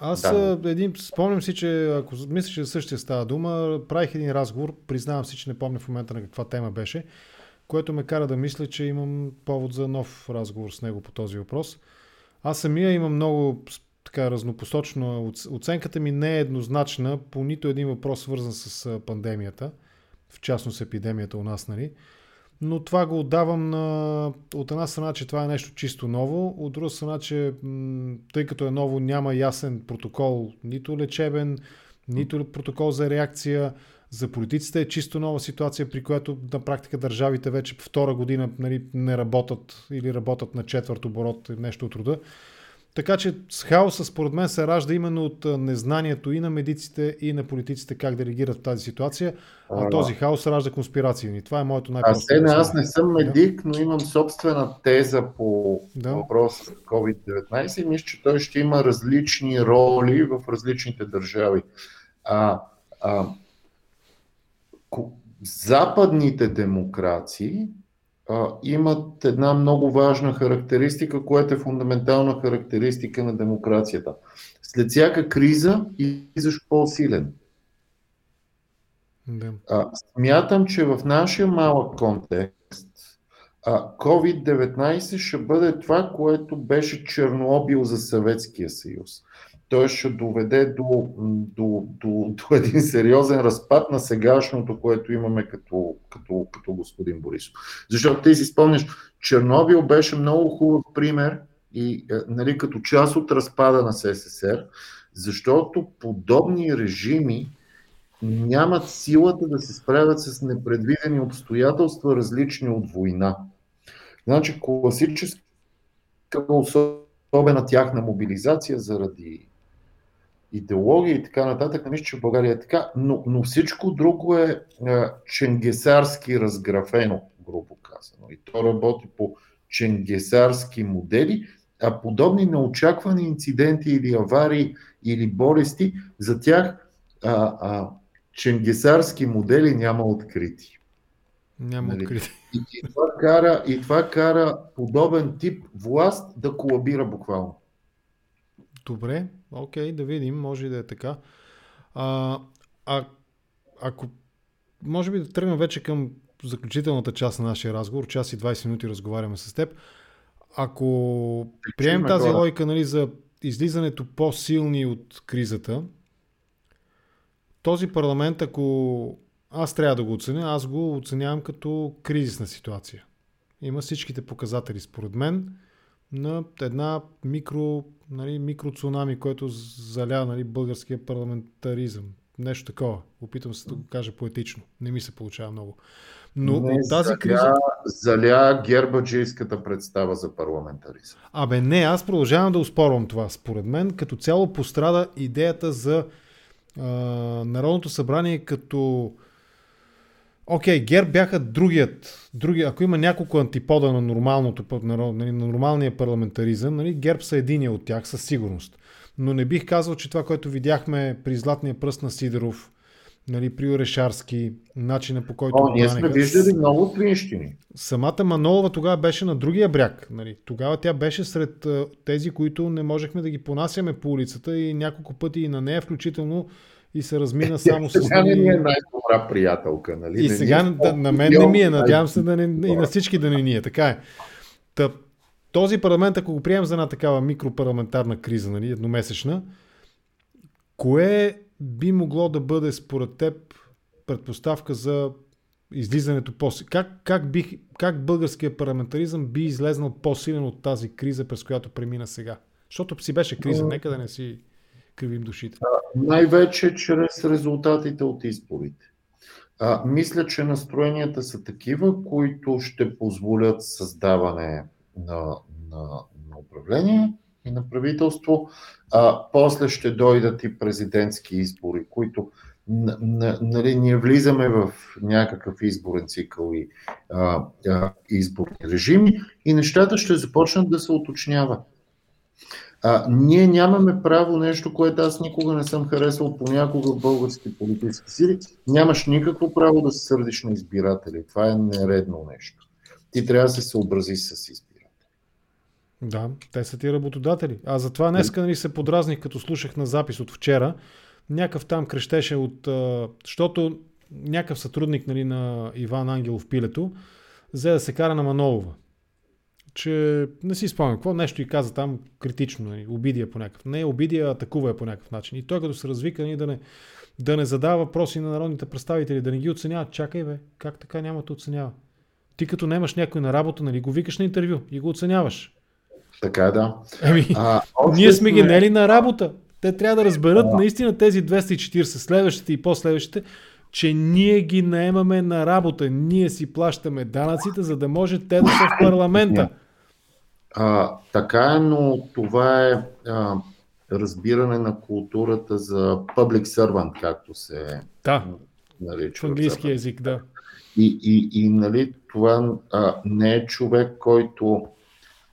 аз да. един, спомням си, че ако мисля, че същия става дума, правих един разговор, признавам си, че не помня в момента на каква тема беше, което ме кара да мисля, че имам повод за нов разговор с него по този въпрос. Аз самия имам много така разнопосочно. Оценката ми не е еднозначна по нито един въпрос, свързан с пандемията в частност епидемията у нас, нали? Но това го отдавам на, от една страна, че това е нещо чисто ново, от друга страна, че тъй като е ново, няма ясен протокол, нито лечебен, нито протокол за реакция. За политиците е чисто нова ситуация, при която на практика държавите вече втора година нали, не работят или работят на четвърт оборот, нещо от рода. Така че с хаоса според мен се ражда именно от незнанието и на медиците, и на политиците как да реагират в тази ситуация. А, а този хаос ражда конспирации. Това е моето най-просто. Аз, не, аз не съм медик, но имам собствена теза по да. въпроса COVID-19 и мисля, че той ще има различни роли в различните държави. А, а, западните демокрации а, имат една много важна характеристика, която е фундаментална характеристика на демокрацията. След всяка криза излизаш по-силен. Да. А, смятам, че в нашия малък контекст а, COVID-19 ще бъде това, което беше Чернобил за Съветския съюз той ще доведе до, до, до, до един сериозен разпад на сегашното, което имаме като, като, като господин Борисов. Защото ти си спомняш, Чернобил беше много хубав пример и е, нали, като част от разпада на СССР, защото подобни режими нямат силата да се справят с непредвидени обстоятелства, различни от война. Значи класическа особена тяхна мобилизация заради идеология и така нататък. Мисля, че в България е така, но, но всичко друго е а, ченгесарски разграфено, грубо казано. И то работи по ченгесарски модели, а подобни неочаквани инциденти или аварии или болести, за тях а, а, ченгесарски модели няма открити. Няма нали? открити. И, и, това кара, и това кара подобен тип власт да колабира буквално. Добре, окей, да видим, може да е така. А, а, ако може би да тръгнем вече към заключителната част на нашия разговор, час и 20 минути разговаряме с теб. Ако приемем тази хора. логика нали, за излизането по-силни от кризата, този парламент, ако аз трябва да го оценя, аз го оценявам като кризисна ситуация. Има всичките показатели, според мен, на една микро нали, микроцунами, което заля нали, българския парламентаризъм. Нещо такова. Опитвам се да го кажа поетично. Не ми се получава много. Но не, от тази заля, криза... Заля гербаджийската представа за парламентаризъм. Абе не, аз продължавам да успорвам това. Според мен като цяло пострада идеята за а, Народното събрание като Окей, okay, ГЕРБ бяха другият. Други, ако има няколко антипода на, нормалното, на, на нормалния парламентаризъм, нали, ГЕРБ са единия от тях със сигурност. Но не бих казал, че това, което видяхме при Златния пръст на Сидоров, нали, при Орешарски, начина по който... О, ние сме виждали много твинщини. Самата Манолова тогава беше на другия бряг. Нали. Тогава тя беше сред тези, които не можехме да ги понасяме по улицата и няколко пъти и на нея включително и се размина само с... Сега не ми е най-добра приятелка, нали? И не сега е да, на мен не ми е, надявам се да не, и на всички да не ни е. Така е. Та, този парламент, ако го приемем за една такава микропарламентарна криза, нали, едномесечна, кое би могло да бъде според теб предпоставка за излизането по как, как, бих, как българския парламентаризъм би излезнал по-силен от тази криза, през която премина сега? Защото си беше криза, нека да не си кривим душите. Най-вече чрез резултатите от изборите. А, мисля, че настроенията са такива, които ще позволят създаване на, на, на управление и на правителство. А, после ще дойдат и президентски избори, които нали, ние влизаме в някакъв изборен цикъл и а, а, изборни режими и нещата ще започнат да се уточняват. А, ние нямаме право нещо, което аз никога не съм харесал понякога в български политически сили. Нямаш никакво право да се сърдиш на избиратели. Това е нередно нещо. Ти трябва да се съобрази с избиратели. Да, те са ти работодатели. А затова днеска нали, се подразних, като слушах на запис от вчера. Някакъв там крещеше от... защото някакъв сътрудник нали, на Иван Ангелов Пилето взе да се кара на Манолова че не си спомням какво, нещо и каза там критично, нали, обидия по някакъв. Не обидия, атакува я по някакъв начин. И той като се развика нали, да, не, да не задава въпроси на народните представители, да не ги оценява. Чакай бе, как така няма да оценява? Ти като немаш някой на работа, нали, го викаш на интервю и го оценяваш. Така е, да. Еми, а, ние сме ги нели на работа. Те трябва да разберат а. наистина тези 240, следващите и последващите, че ние ги наемаме на работа. Ние си плащаме данъците, за да може те да са в парламента. А, така е, но това е а, разбиране на културата за public servant, както се да. нарича. В английски язик, да. И, и, и нали, това а, не е човек, който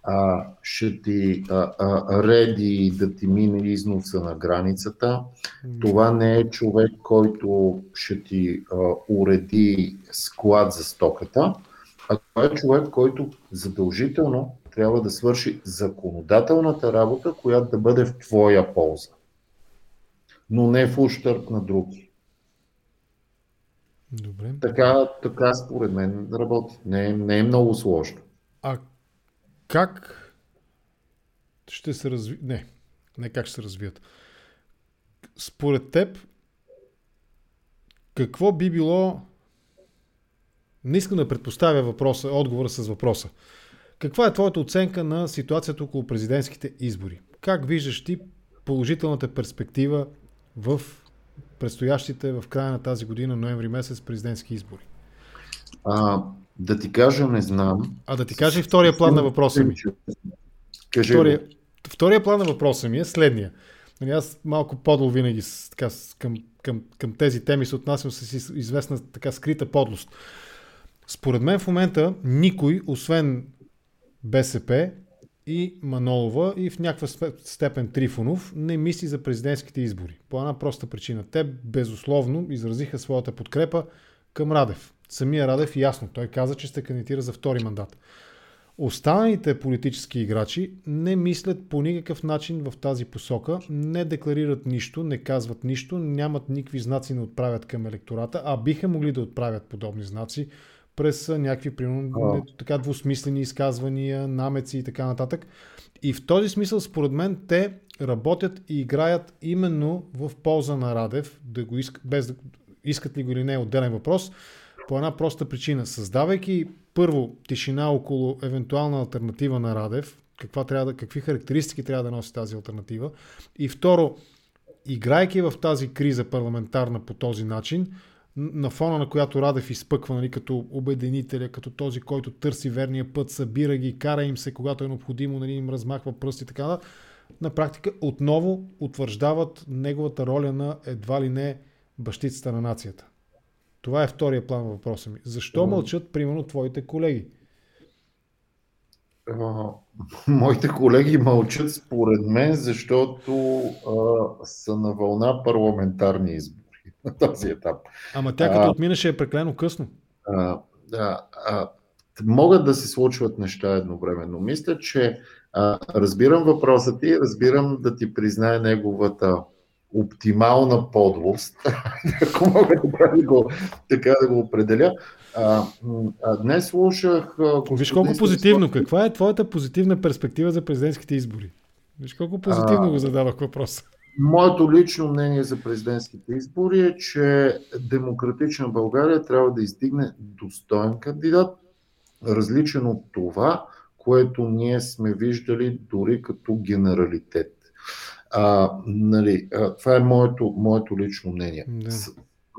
а, ще ти а, а, реди да ти мине износа на границата. Това не е човек, който ще ти а, уреди склад за стоката, а това е човек, който задължително трябва да свърши законодателната работа, която да бъде в твоя полза, но не в ущърп на други. Добре. Така, така според мен работи. Не, не е много сложно. А как ще се разви... Не, не как ще се развият. Според теб, какво би било... Не искам да предпоставя въпроса, отговора с въпроса. Каква е твоята оценка на ситуацията около президентските избори? Как виждаш ти положителната перспектива в предстоящите в края на тази година, ноември месец, президентски избори? А, да ти кажа, не знам. А да ти кажа и втория план на въпроса ми. Кажи втория, втория план на въпроса ми е следния. Нали, аз малко подол винаги така, към, към, към тези теми се отнасям с известна така скрита подлост. Според мен в момента никой, освен БСП и Манолова и в някаква степен Трифонов не мисли за президентските избори. По една проста причина. Те безусловно изразиха своята подкрепа към Радев. Самия Радев ясно. Той каза, че ще кандидатира за втори мандат. Останалите политически играчи не мислят по никакъв начин в тази посока, не декларират нищо, не казват нищо, нямат никакви знаци не отправят към електората, а биха могли да отправят подобни знаци през някакви примерно, така двусмислени изказвания, намеци и така нататък. И в този смисъл, според мен, те работят и играят именно в полза на Радев, да го искат, без да искат ли го или не е отделен въпрос, по една проста причина. Създавайки първо тишина около евентуална альтернатива на Радев, каква трябва да, какви характеристики трябва да носи тази альтернатива, и второ, играйки в тази криза парламентарна по този начин, на фона на която Радев изпъква нали, като обединителя, като този, който търси верния път, събира ги, кара им се, когато е необходимо, нали, им размахва пръсти и така. На практика отново утвърждават неговата роля на едва ли не бащицата на нацията. Това е втория план въпроса ми. Защо мълчат, примерно, твоите колеги? А, моите колеги мълчат според мен, защото а, са на вълна парламентарни избори на този етап. Ама тя като отминаше е преклено късно. А, да, а, могат да се случват неща едновременно. Мисля, че а, разбирам въпроса ти, разбирам да ти признае неговата оптимална подлост, ако мога да го, така да го определя. А, а, днес слушах... Виж колко позитивно. Каква е твоята позитивна перспектива за президентските избори? Виж колко позитивно а, го задавах въпроса. Моето лично мнение за президентските избори е, че демократична България трябва да издигне достоен кандидат, различен от това, което ние сме виждали дори като генералитет. А, нали, а, това е моето, моето лично мнение. Да.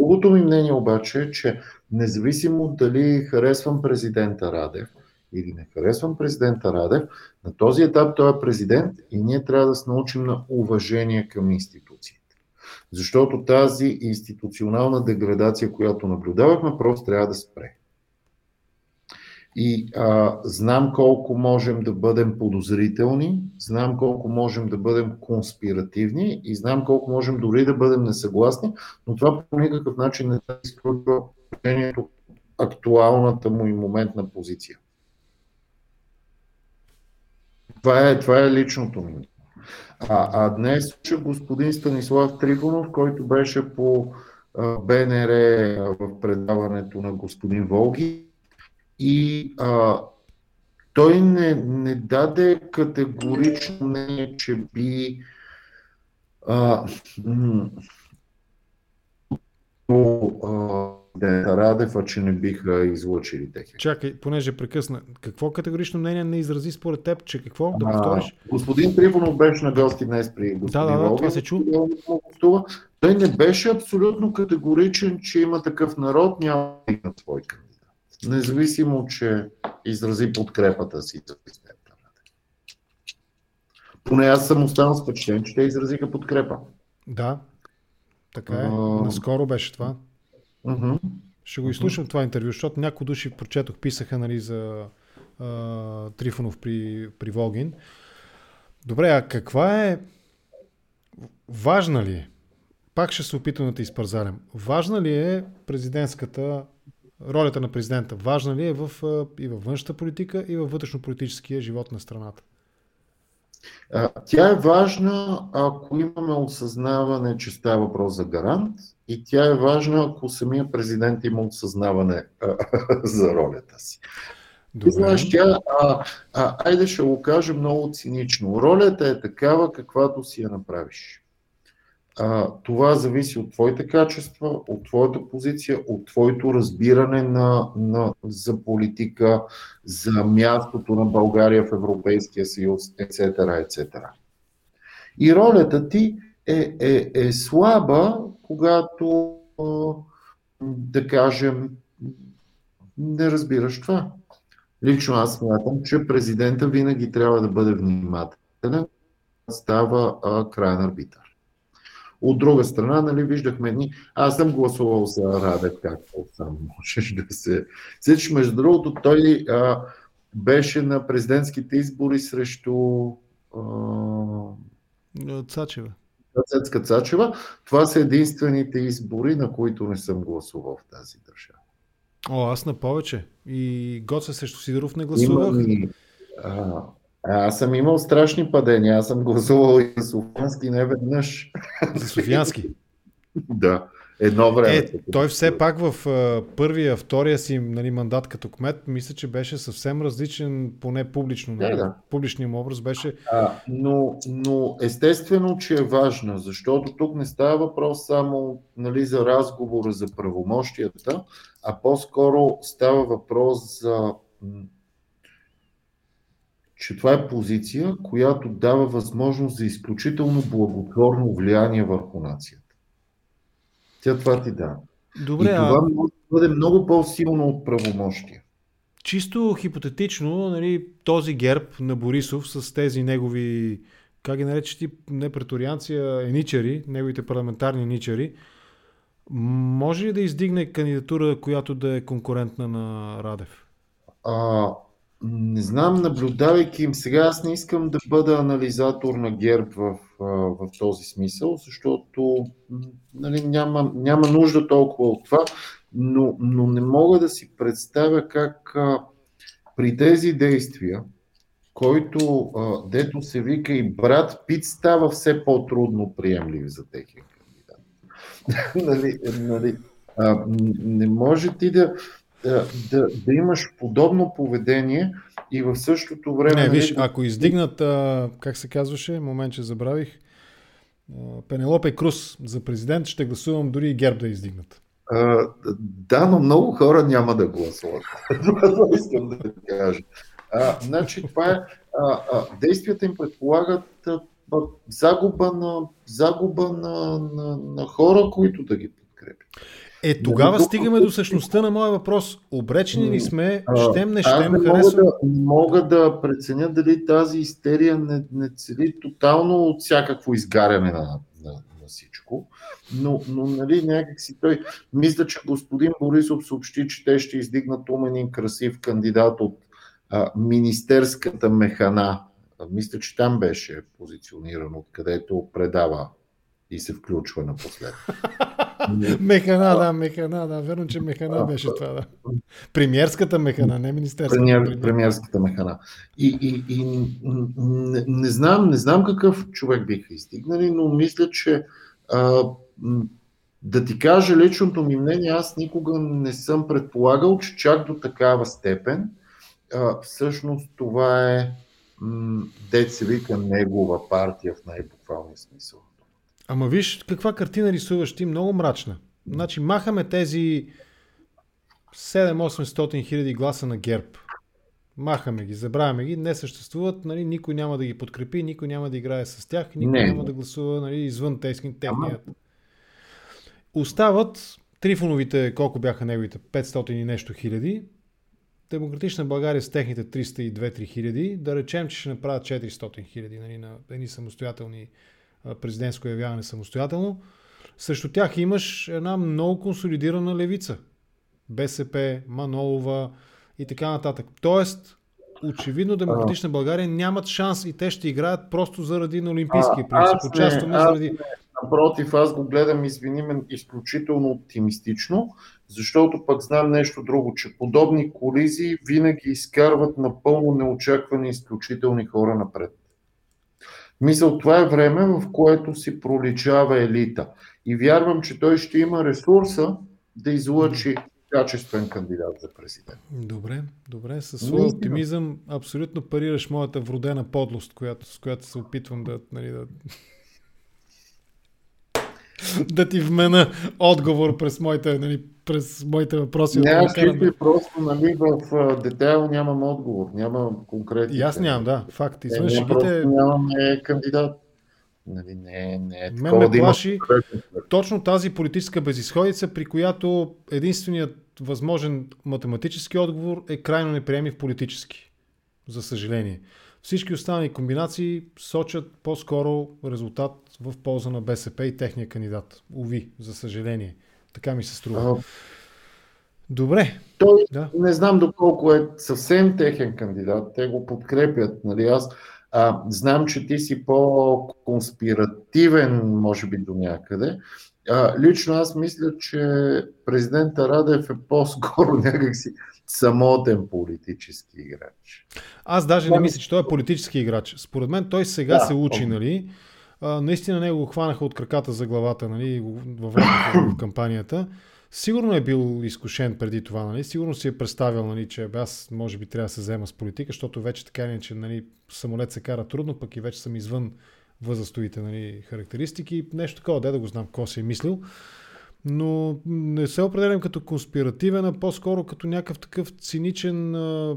Другото ми мнение обаче е, че независимо дали харесвам президента Радев или не харесвам президента Радев, на този етап той е президент и ние трябва да се научим на уважение към институциите. Защото тази институционална деградация, която наблюдавахме, просто трябва да спре. И а, знам колко можем да бъдем подозрителни, знам колко можем да бъдем конспиративни и знам колко можем дори да бъдем несъгласни, но това по никакъв начин не изключва актуалната му и моментна позиция. Това е, това е личното ми. А, а днес слушах господин Станислав Трифонов, който беше по БНР в предаването на господин Волги и а, той не, не даде категорично мнение, че би а, м- Радев, а че не биха излучили техи. Чакай, понеже прекъсна. Какво категорично мнение не изрази според теб, че какво? Да повториш? господин Тривонов беше на гости днес при господин Да, да, да, това се чу. Той не беше абсолютно категоричен, че има такъв народ, няма да свой кандидат. Независимо, че изрази подкрепата си за президента. Поне аз съм останал с впечатление, че те изразиха подкрепа. Да, така е. А... Наскоро беше това. Ще го изслушам това интервю, защото някои души прочетох, писаха нали, за а, Трифонов при, при Волгин. Добре, а каква е... Важна ли е? Пак ще се опитам да те изпързарям. Важна ли е президентската ролята на президента? Важна ли е в, и във външната политика, и във вътрешно-политическия живот на страната? Тя е важна, ако имаме осъзнаване, че става въпрос за гарант, и тя е важна, ако самия президент има осъзнаване за ролята си. Добре. Знаеш, тя, а, а, айде ще го кажа много цинично. Ролята е такава, каквато си я направиш. А, това зависи от твоите качества, от твоята позиция, от твоето разбиране на, на, за политика, за мястото на България в Европейския съюз, etc. etc. И ролята ти е, е, е слаба, когато, да кажем, не разбираш това. Лично аз смятам, че президента винаги трябва да бъде внимателен, става а, крайен арбитър. От друга страна, нали, виждахме ни, аз съм гласувал за Радев, както сам можеш да се сечеш. Между другото, той а, беше на президентските избори срещу а... Цачева. Цецка Цачева. Това са единствените избори, на които не съм гласувал в тази държава. О, аз на повече. И Гоце срещу Сидоров не гласувах. Има а, аз съм имал страшни падения. Аз съм гласувал и за Софиянски не веднъж. За Софиянски? да. Едно време. Е, той все пак в uh, първия, втория си нали, мандат като кмет, мисля, че беше съвсем различен, поне публично. Нали? Да, да. Публичният му образ беше. А, но, но естествено, че е важно, защото тук не става въпрос само нали, за разговора за правомощията, а по-скоро става въпрос за че това е позиция, която дава възможност за изключително благотворно влияние върху нацията. Тя това ти дава. Добре, и това а... може да бъде много по-силно от правомощия. Чисто хипотетично, нали, този герб на Борисов с тези негови, как ги наречеш ти, не преторианци, а еничари, неговите парламентарни еничари, Може ли да издигне кандидатура, която да е конкурентна на Радев? А, не знам, наблюдавайки им сега, аз не искам да бъда анализатор на ГЕРБ в, в този смисъл, защото нали, няма, няма нужда толкова от това, но, но не мога да си представя как а, при тези действия, който, а, дето се вика и брат Пит, става все по-трудно приемлив за техния кандидат. нали, нали, а, не може ти да, да, да, да имаш подобно поведение и в същото време... Не, виж, ако издигнат, а, как се казваше, момент, че забравих, Пенелопе Крус за президент, ще гласувам дори и ГЕРБ да издигнат. А, да, но много хора няма да гласуват. Това искам да кажа. А, значи, това е, а, а, действията им предполагат а, загуба, на, загуба на, на, на хора, които да ги подкрепят. Е, тогава стигаме до същността на моя въпрос. Обречени ли сме, щем, не щем, не мога да, мога да преценя дали тази истерия не, не цели тотално от всякакво изгаряне на, на, на всичко, но, но нали, някакси той... Мисля, че господин Борисов съобщи, че те ще издигнат умен красив кандидат от а, Министерската механа. Мисля, че там беше позициониран, откъдето предава и се включва напоследък. механа, да, механа, да. Верно, че механа беше това, да. Премьерската механа, не министерската. Премьер, премьерската механа. И, и, и не, не, знам, не знам какъв човек биха изстигнали, но мисля, че а, да ти кажа личното ми мнение, аз никога не съм предполагал, че чак до такава степен а, всъщност това е деца вика негова партия в най-буквалния смисъл. Ама виж каква картина рисуваш ти, много мрачна. Значи махаме тези 7-800 хиляди гласа на ГЕРБ. Махаме ги, забравяме ги, не съществуват, нали, никой няма да ги подкрепи, никой няма да играе с тях, никой не. няма да гласува нали, извън техният. Остават трифоновите, колко бяха неговите, 500 и нещо хиляди, Демократична България с техните 302-3 хиляди, да речем, че ще направят 400 хиляди нали, на едни самостоятелни президентско явяване самостоятелно. Срещу тях имаш една много консолидирана левица. БСП, Манолова и така нататък. Тоест, очевидно Демократична България нямат шанс и те ще играят просто заради на Олимпийския принцип. Участваме заради... Напротив, аз го гледам, извиниме, изключително оптимистично, защото пък знам нещо друго, че подобни колизии винаги изкарват напълно неочаквани изключителни хора напред. Мисъл, това е време, в което си проличава елита. И вярвам, че той ще има ресурса да излъчи качествен кандидат за президент. Добре, добре. С своя оптимизъм абсолютно парираш моята вродена подлост, която, с която се опитвам да, нали, да, да ти вмена отговор през моите, нали, през моите въпроси. Няма чисто и просто, нали, в детайл нямам отговор, нямам конкретни. И аз нямам, да, факт. Извън е, шегите... Нямаме кандидат. Нали, не, не е Мен ме да плаши точно тази политическа безисходица, при която единственият възможен математически отговор е крайно неприемлив политически. За съжаление. Всички останали комбинации сочат по-скоро резултат в полза на БСП и техния кандидат. Уви, за съжаление. Така ми се струва. А, Добре. Той да. не знам доколко е съвсем техен кандидат. Те го подкрепят. Нали? Аз а, знам, че ти си по-конспиративен, може би до някъде. А, лично аз мисля, че президента Радев е по-скоро някакси самотен политически играч. Аз даже не мисля, че той е политически играч. Според мен той сега да, се учи, нали? А, наистина него го хванаха от краката за главата, нали? Във времето в кампанията. Сигурно е бил изкушен преди това, нали? Сигурно си е представил, нали, че аз може би трябва да се взема с политика, защото вече така не, че нали, самолет се кара трудно, пък и вече съм извън възрастовите нали, характеристики. Нещо такова, де да го знам какво си е мислил но не се определям като конспиративен, а по-скоро като някакъв такъв циничен а,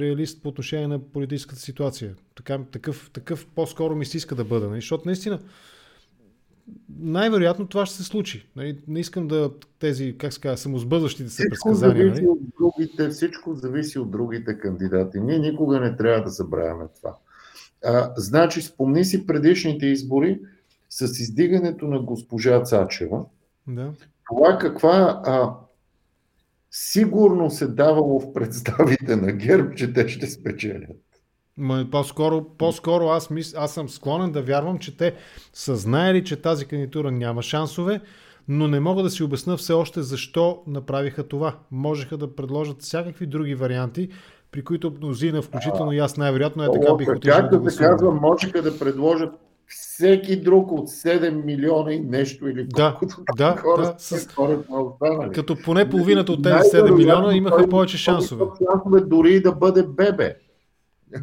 реалист по отношение на политическата ситуация. Така, такъв, такъв по-скоро ми се иска да бъда, нали? защото наистина най-вероятно това ще се случи. Нали? Не искам да тези, как се казва, самозбъдващите се предсказания. Нали? От другите, всичко зависи от другите кандидати. Ние никога не трябва да забравяме това. А, значи, спомни си предишните избори с издигането на госпожа Цачева, да. това каква а, сигурно се давало в представите на ГЕРБ, че те ще спечелят. По-скоро, по-скоро аз, мис, аз съм склонен да вярвам, че те са знаели, че тази кандидатура няма шансове, но не мога да си обясна все още защо направиха това. Можеха да предложат всякакви други варианти, при които мнозина, включително и аз най-вероятно е така бих отишъл да, да се казва, можеха да предложат всеки друг от 7 милиона и нещо или колкото да, да, хора, да, с... хората останали. Като поне половината от тези 7 милиона имаха повече шансове. Шансове дори да бъде бебе.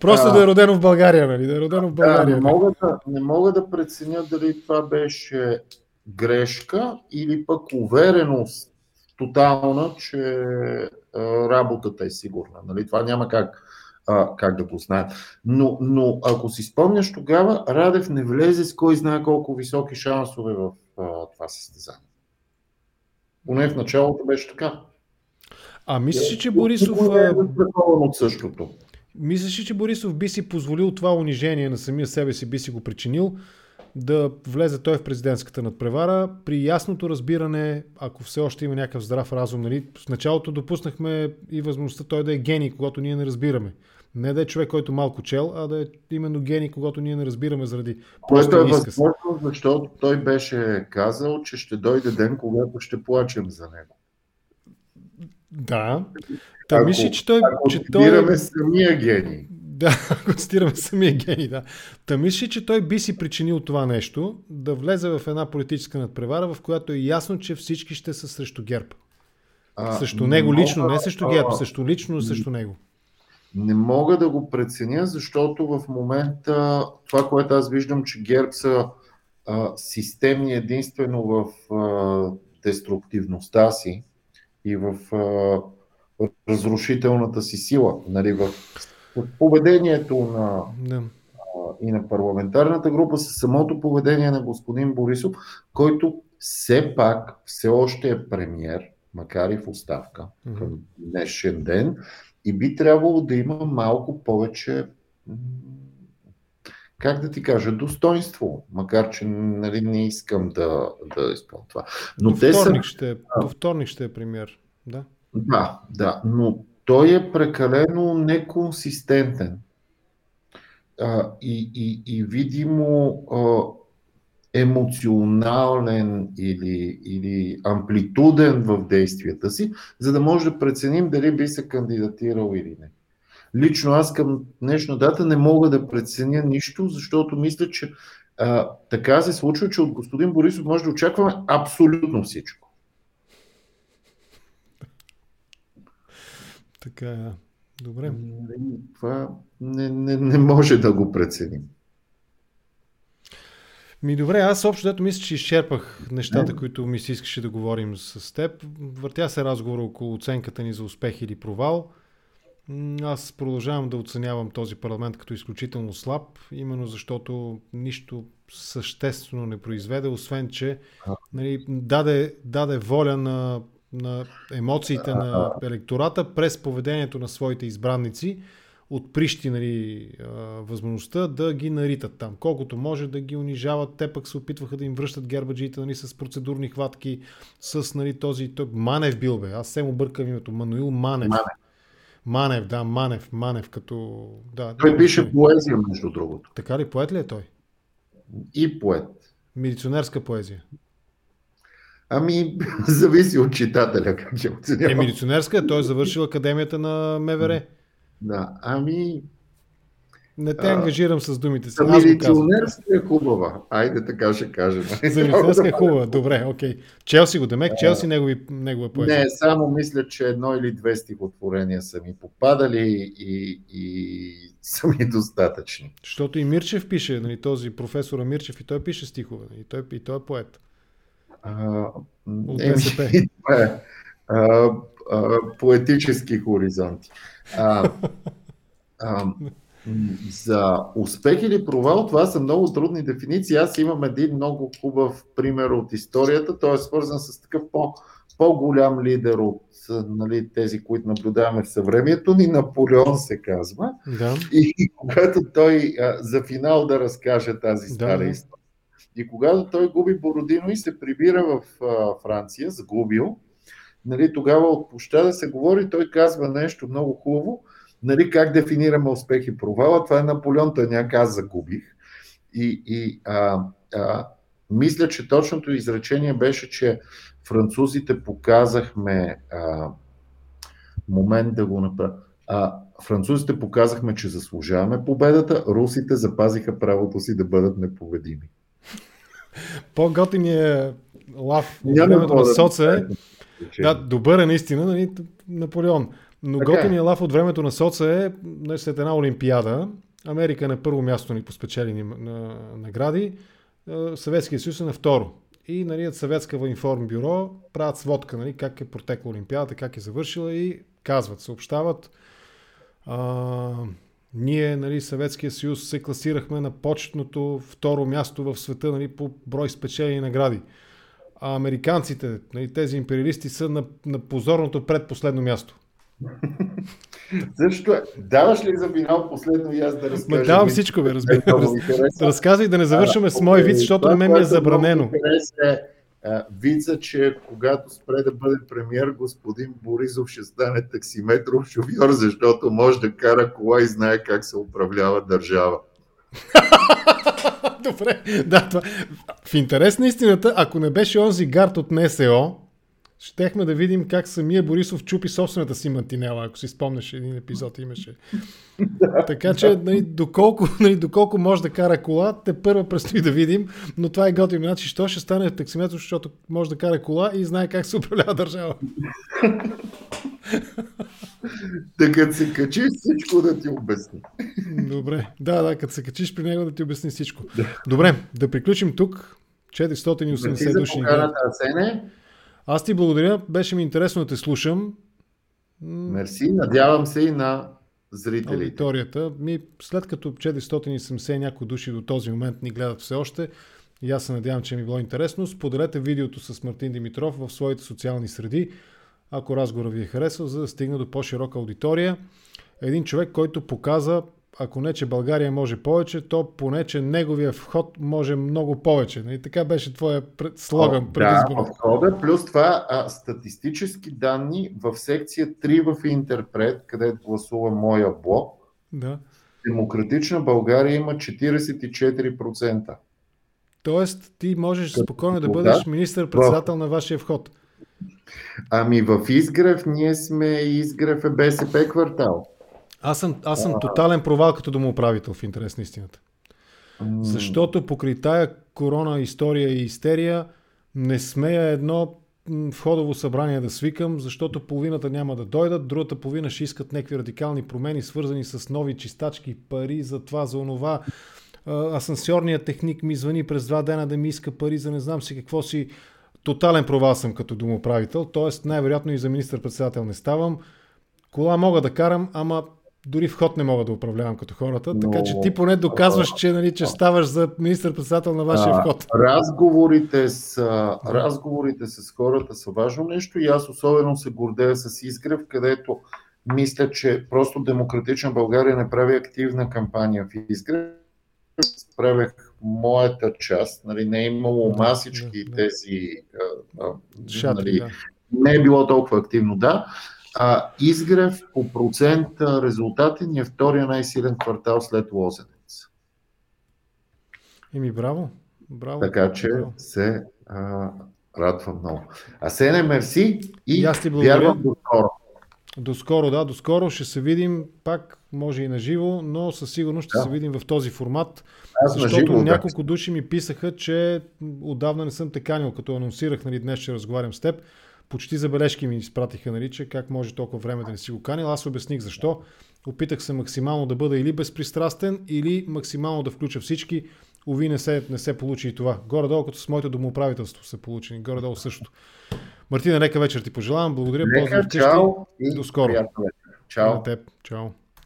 Просто да е родено в България, нали? Да е родено в България. Да, не, мога да, не мога да преценя дали това беше грешка или пък увереност тотална, че работата е сигурна. Нали? Това няма как, а, как да го знаят. Но, но ако си спомняш тогава, Радев не влезе с кой знае колко високи шансове в а, това състезание. Поне в началото беше така. А мислиш, че Борисов... Е от същото. Мислиш, че Борисов би си позволил това унижение на самия себе си, би си го причинил, да влезе той в президентската надпревара при ясното разбиране, ако все още има някакъв здрав разум. Нали? В началото допуснахме и възможността той да е гений, когато ние не разбираме. Не да е човек, който малко чел, а да е именно гений, когато ние не разбираме заради Което е възможно, защото той беше казал, че ще дойде ден, когато ще плачем за него. Да. Та мисли, че той... Ако че той... самия гений. Да, ако цитираме самия гений, да. Та мисли, че той би си причинил това нещо, да влезе в една политическа надпревара, в която е ясно, че всички ще са срещу ГЕРБ. А, срещу него мога, лично, не срещу ГЕРБ, срещу лично, срещу него. Не мога да го преценя, защото в момента това, което аз виждам, че ГЕРБ са а, системни единствено в а, деструктивността си, и в а, разрушителната си сила. Нали, в, в поведението на, да. и на парламентарната група, с самото поведение на господин Борисов, който все пак все още е премьер, макар и в оставка към днешен ден, и би трябвало да има малко повече как да ти кажа, достоинство, макар че нали, не искам да, да изпълня това. Но до, те вторник са... ще, е, до вторник ще е премьер, да? Да, да, но той е прекалено неконсистентен а, и, и, и видимо а, емоционален или, или амплитуден в действията си, за да може да преценим дали би се кандидатирал или не. Лично аз към днешна дата не мога да преценя нищо, защото мисля, че а, така се случва, че от господин Борисов може да очакваме абсолютно всичко. Така е. Добре. Това не, не, не може да го преценим. Ми добре, аз общо дето мисля, че изчерпах нещата, не. които ми се искаше да говорим с теб. Въртя се разговор около оценката ни за успех или провал. Аз продължавам да оценявам този парламент като изключително слаб, именно защото нищо съществено не произведе, освен че нали, даде, даде воля на, на емоциите на електората през поведението на своите избранници, отприщи нали, възможността да ги наритат там. Колкото може да ги унижават, те пък се опитваха да им връщат гербаджиите нали, с процедурни хватки, с нали, този... Той, Манев бил бе, аз се му бъркам името, Мануил Манев. Манев Манев, да, Манев, Манев като... Да, той да, пише поезия, между другото. Така ли, поет ли е той? И поет. Милиционерска поезия. Ами, зависи от читателя как ще оценява. Е, милиционерска, той е завършил академията на МВР. Да, ами не те ангажирам с думите си. Милиционерска е хубава. Айде така ще кажем. За милиционерска е хубава. Добре, окей. Челси го, демек, Челси негови, негова поезия. Не, само мисля, че едно или две стихотворения са ми попадали и, и са ми достатъчни. Защото и Мирчев пише, нали, този професора Мирчев, и той пише стихове. И той, и той е поет. А, От е. Е, а, а, поетически хоризонти. А, а, за успех или провал, това са много трудни дефиниции. Аз имам един много хубав пример от историята. Той е свързан с такъв по, по-голям лидер от нали, тези, които наблюдаваме в съвремието ни. Наполеон се казва. Да. И, и когато той а, за финал да разкаже тази стара да, история, И когато той губи Бородино и се прибира в а, Франция, загубил, нали, тогава от площада се говори, той казва нещо много хубаво, нали, как дефинираме успех и провала. Това е Наполеон, той някак аз загубих. И, и а, а, мисля, че точното изречение беше, че французите показахме а, момент да го направя. Французите показахме, че заслужаваме победата, русите запазиха правото си да бъдат непобедими. По-готиният лав от времето на соца е... Да, добър е наистина, нали, Наполеон. Но така. готиният лав от времето на соца е нали, след една олимпиада. Америка на първо място ни поспечели на награди. Съветския съюз е на второ. И нали, Съветска информбюро правят сводка, нали, как е протекла Олимпиадата, как е завършила и казват, съобщават. А, ние, нали, Съветския съюз, се класирахме на почетното второ място в света нали, по брой спечелени награди. А американците, нали, тези империалисти са на, на позорното предпоследно място. Защо? Даваш ли за финал последно и аз да разкажа? давам всичко, бе, разбира. Да разказвай да не завършваме с мой вид, защото на мен ми е забранено. Е, вица, че когато спре да бъде премьер, господин Борисов ще стане таксиметров шофьор, защото може да кара кола и знае как се управлява държава. Добре, да, това. В интерес на истината, ако не беше онзи гард от НСО, щехме да видим как самия Борисов чупи собствената си мантинела, ако си спомняш един епизод имаше. така че, нали, доколко, нали, доколко може да кара кола, те първо предстои да видим, но това е готино. Значи, що ще стане таксиметр, защото може да кара кола и знае как се управлява държава. Така се качиш всичко да ти обясни. Добре, да, да, като се качиш при него да ти обясни всичко. Добре, да приключим тук. 480 души. Асене. Аз ти благодаря, беше ми интересно да те слушам. Мерси, надявам се и на зрителите. Аудиторията. Ми, след като 470 някои души до този момент ни гледат все още, и аз се надявам, че ми било интересно, споделете видеото с Мартин Димитров в своите социални среди, ако разговора ви е харесал, за да стигне до по-широка аудитория. Един човек, който показа ако не, че България може повече, то поне, че неговия вход може много повече. И така беше твоя слоган предизборно. Да, входа, плюс това а, статистически данни в секция 3 в Интерпрет, където гласува моя блок. Да. Демократична България има 44%. Тоест, ти можеш Като спокойно да бъдеш министър-председател на вашия вход. Ами в Изгрев ние сме Изгрев е БСП квартал. Аз съм, аз съм тотален провал като домоуправител в интерес на истината. Защото покрай тая корона история и истерия не смея едно входово събрание да свикам, защото половината няма да дойдат, другата половина ще искат някакви радикални промени, свързани с нови чистачки, пари за това, за онова. Асансьорният техник ми звъни през два дена да ми иска пари за не знам си какво си. Тотален провал съм като домоуправител, т.е. най-вероятно и за министър-председател не ставам. Кола мога да карам, ама дори вход не мога да управлявам като хората, Но... така че ти поне доказваш, че, нали, че ставаш за министър-председател на вашия а, вход. Разговорите с, разговорите с хората са важно нещо и аз особено се гордея с Изгрев, където мисля, че просто Демократична България не прави активна кампания в Изгрев. Правех моята част, нали, не е имало масички да, да. тези. А, а, Шатки, нали, да. Не е било толкова активно, да а, Изгрев по процент резултати ни е втория най-силен квартал след Лозенец. Еми, браво. браво. Така че браво. се а, радвам много. А Сене, мерси и, и аз ти вярвам до скоро. До скоро, да, до скоро ще се видим пак, може и на живо, но със сигурност ще да. се видим в този формат. Аз защото живо, няколко да. души ми писаха, че отдавна не съм те канил, като анонсирах, нали, днес ще разговарям с теб почти забележки ми изпратиха, нали, че как може толкова време да не си го канил. Аз обясних защо. Опитах се максимално да бъда или безпристрастен, или максимално да включа всички. Ови не се, не се получи и това. Горе-долу, като с моето домоуправителство се получи. Горе-долу също. Мартина, нека вечер ти пожелавам. Благодаря. Лека, чао и до скоро. Чао. На теб. Чао.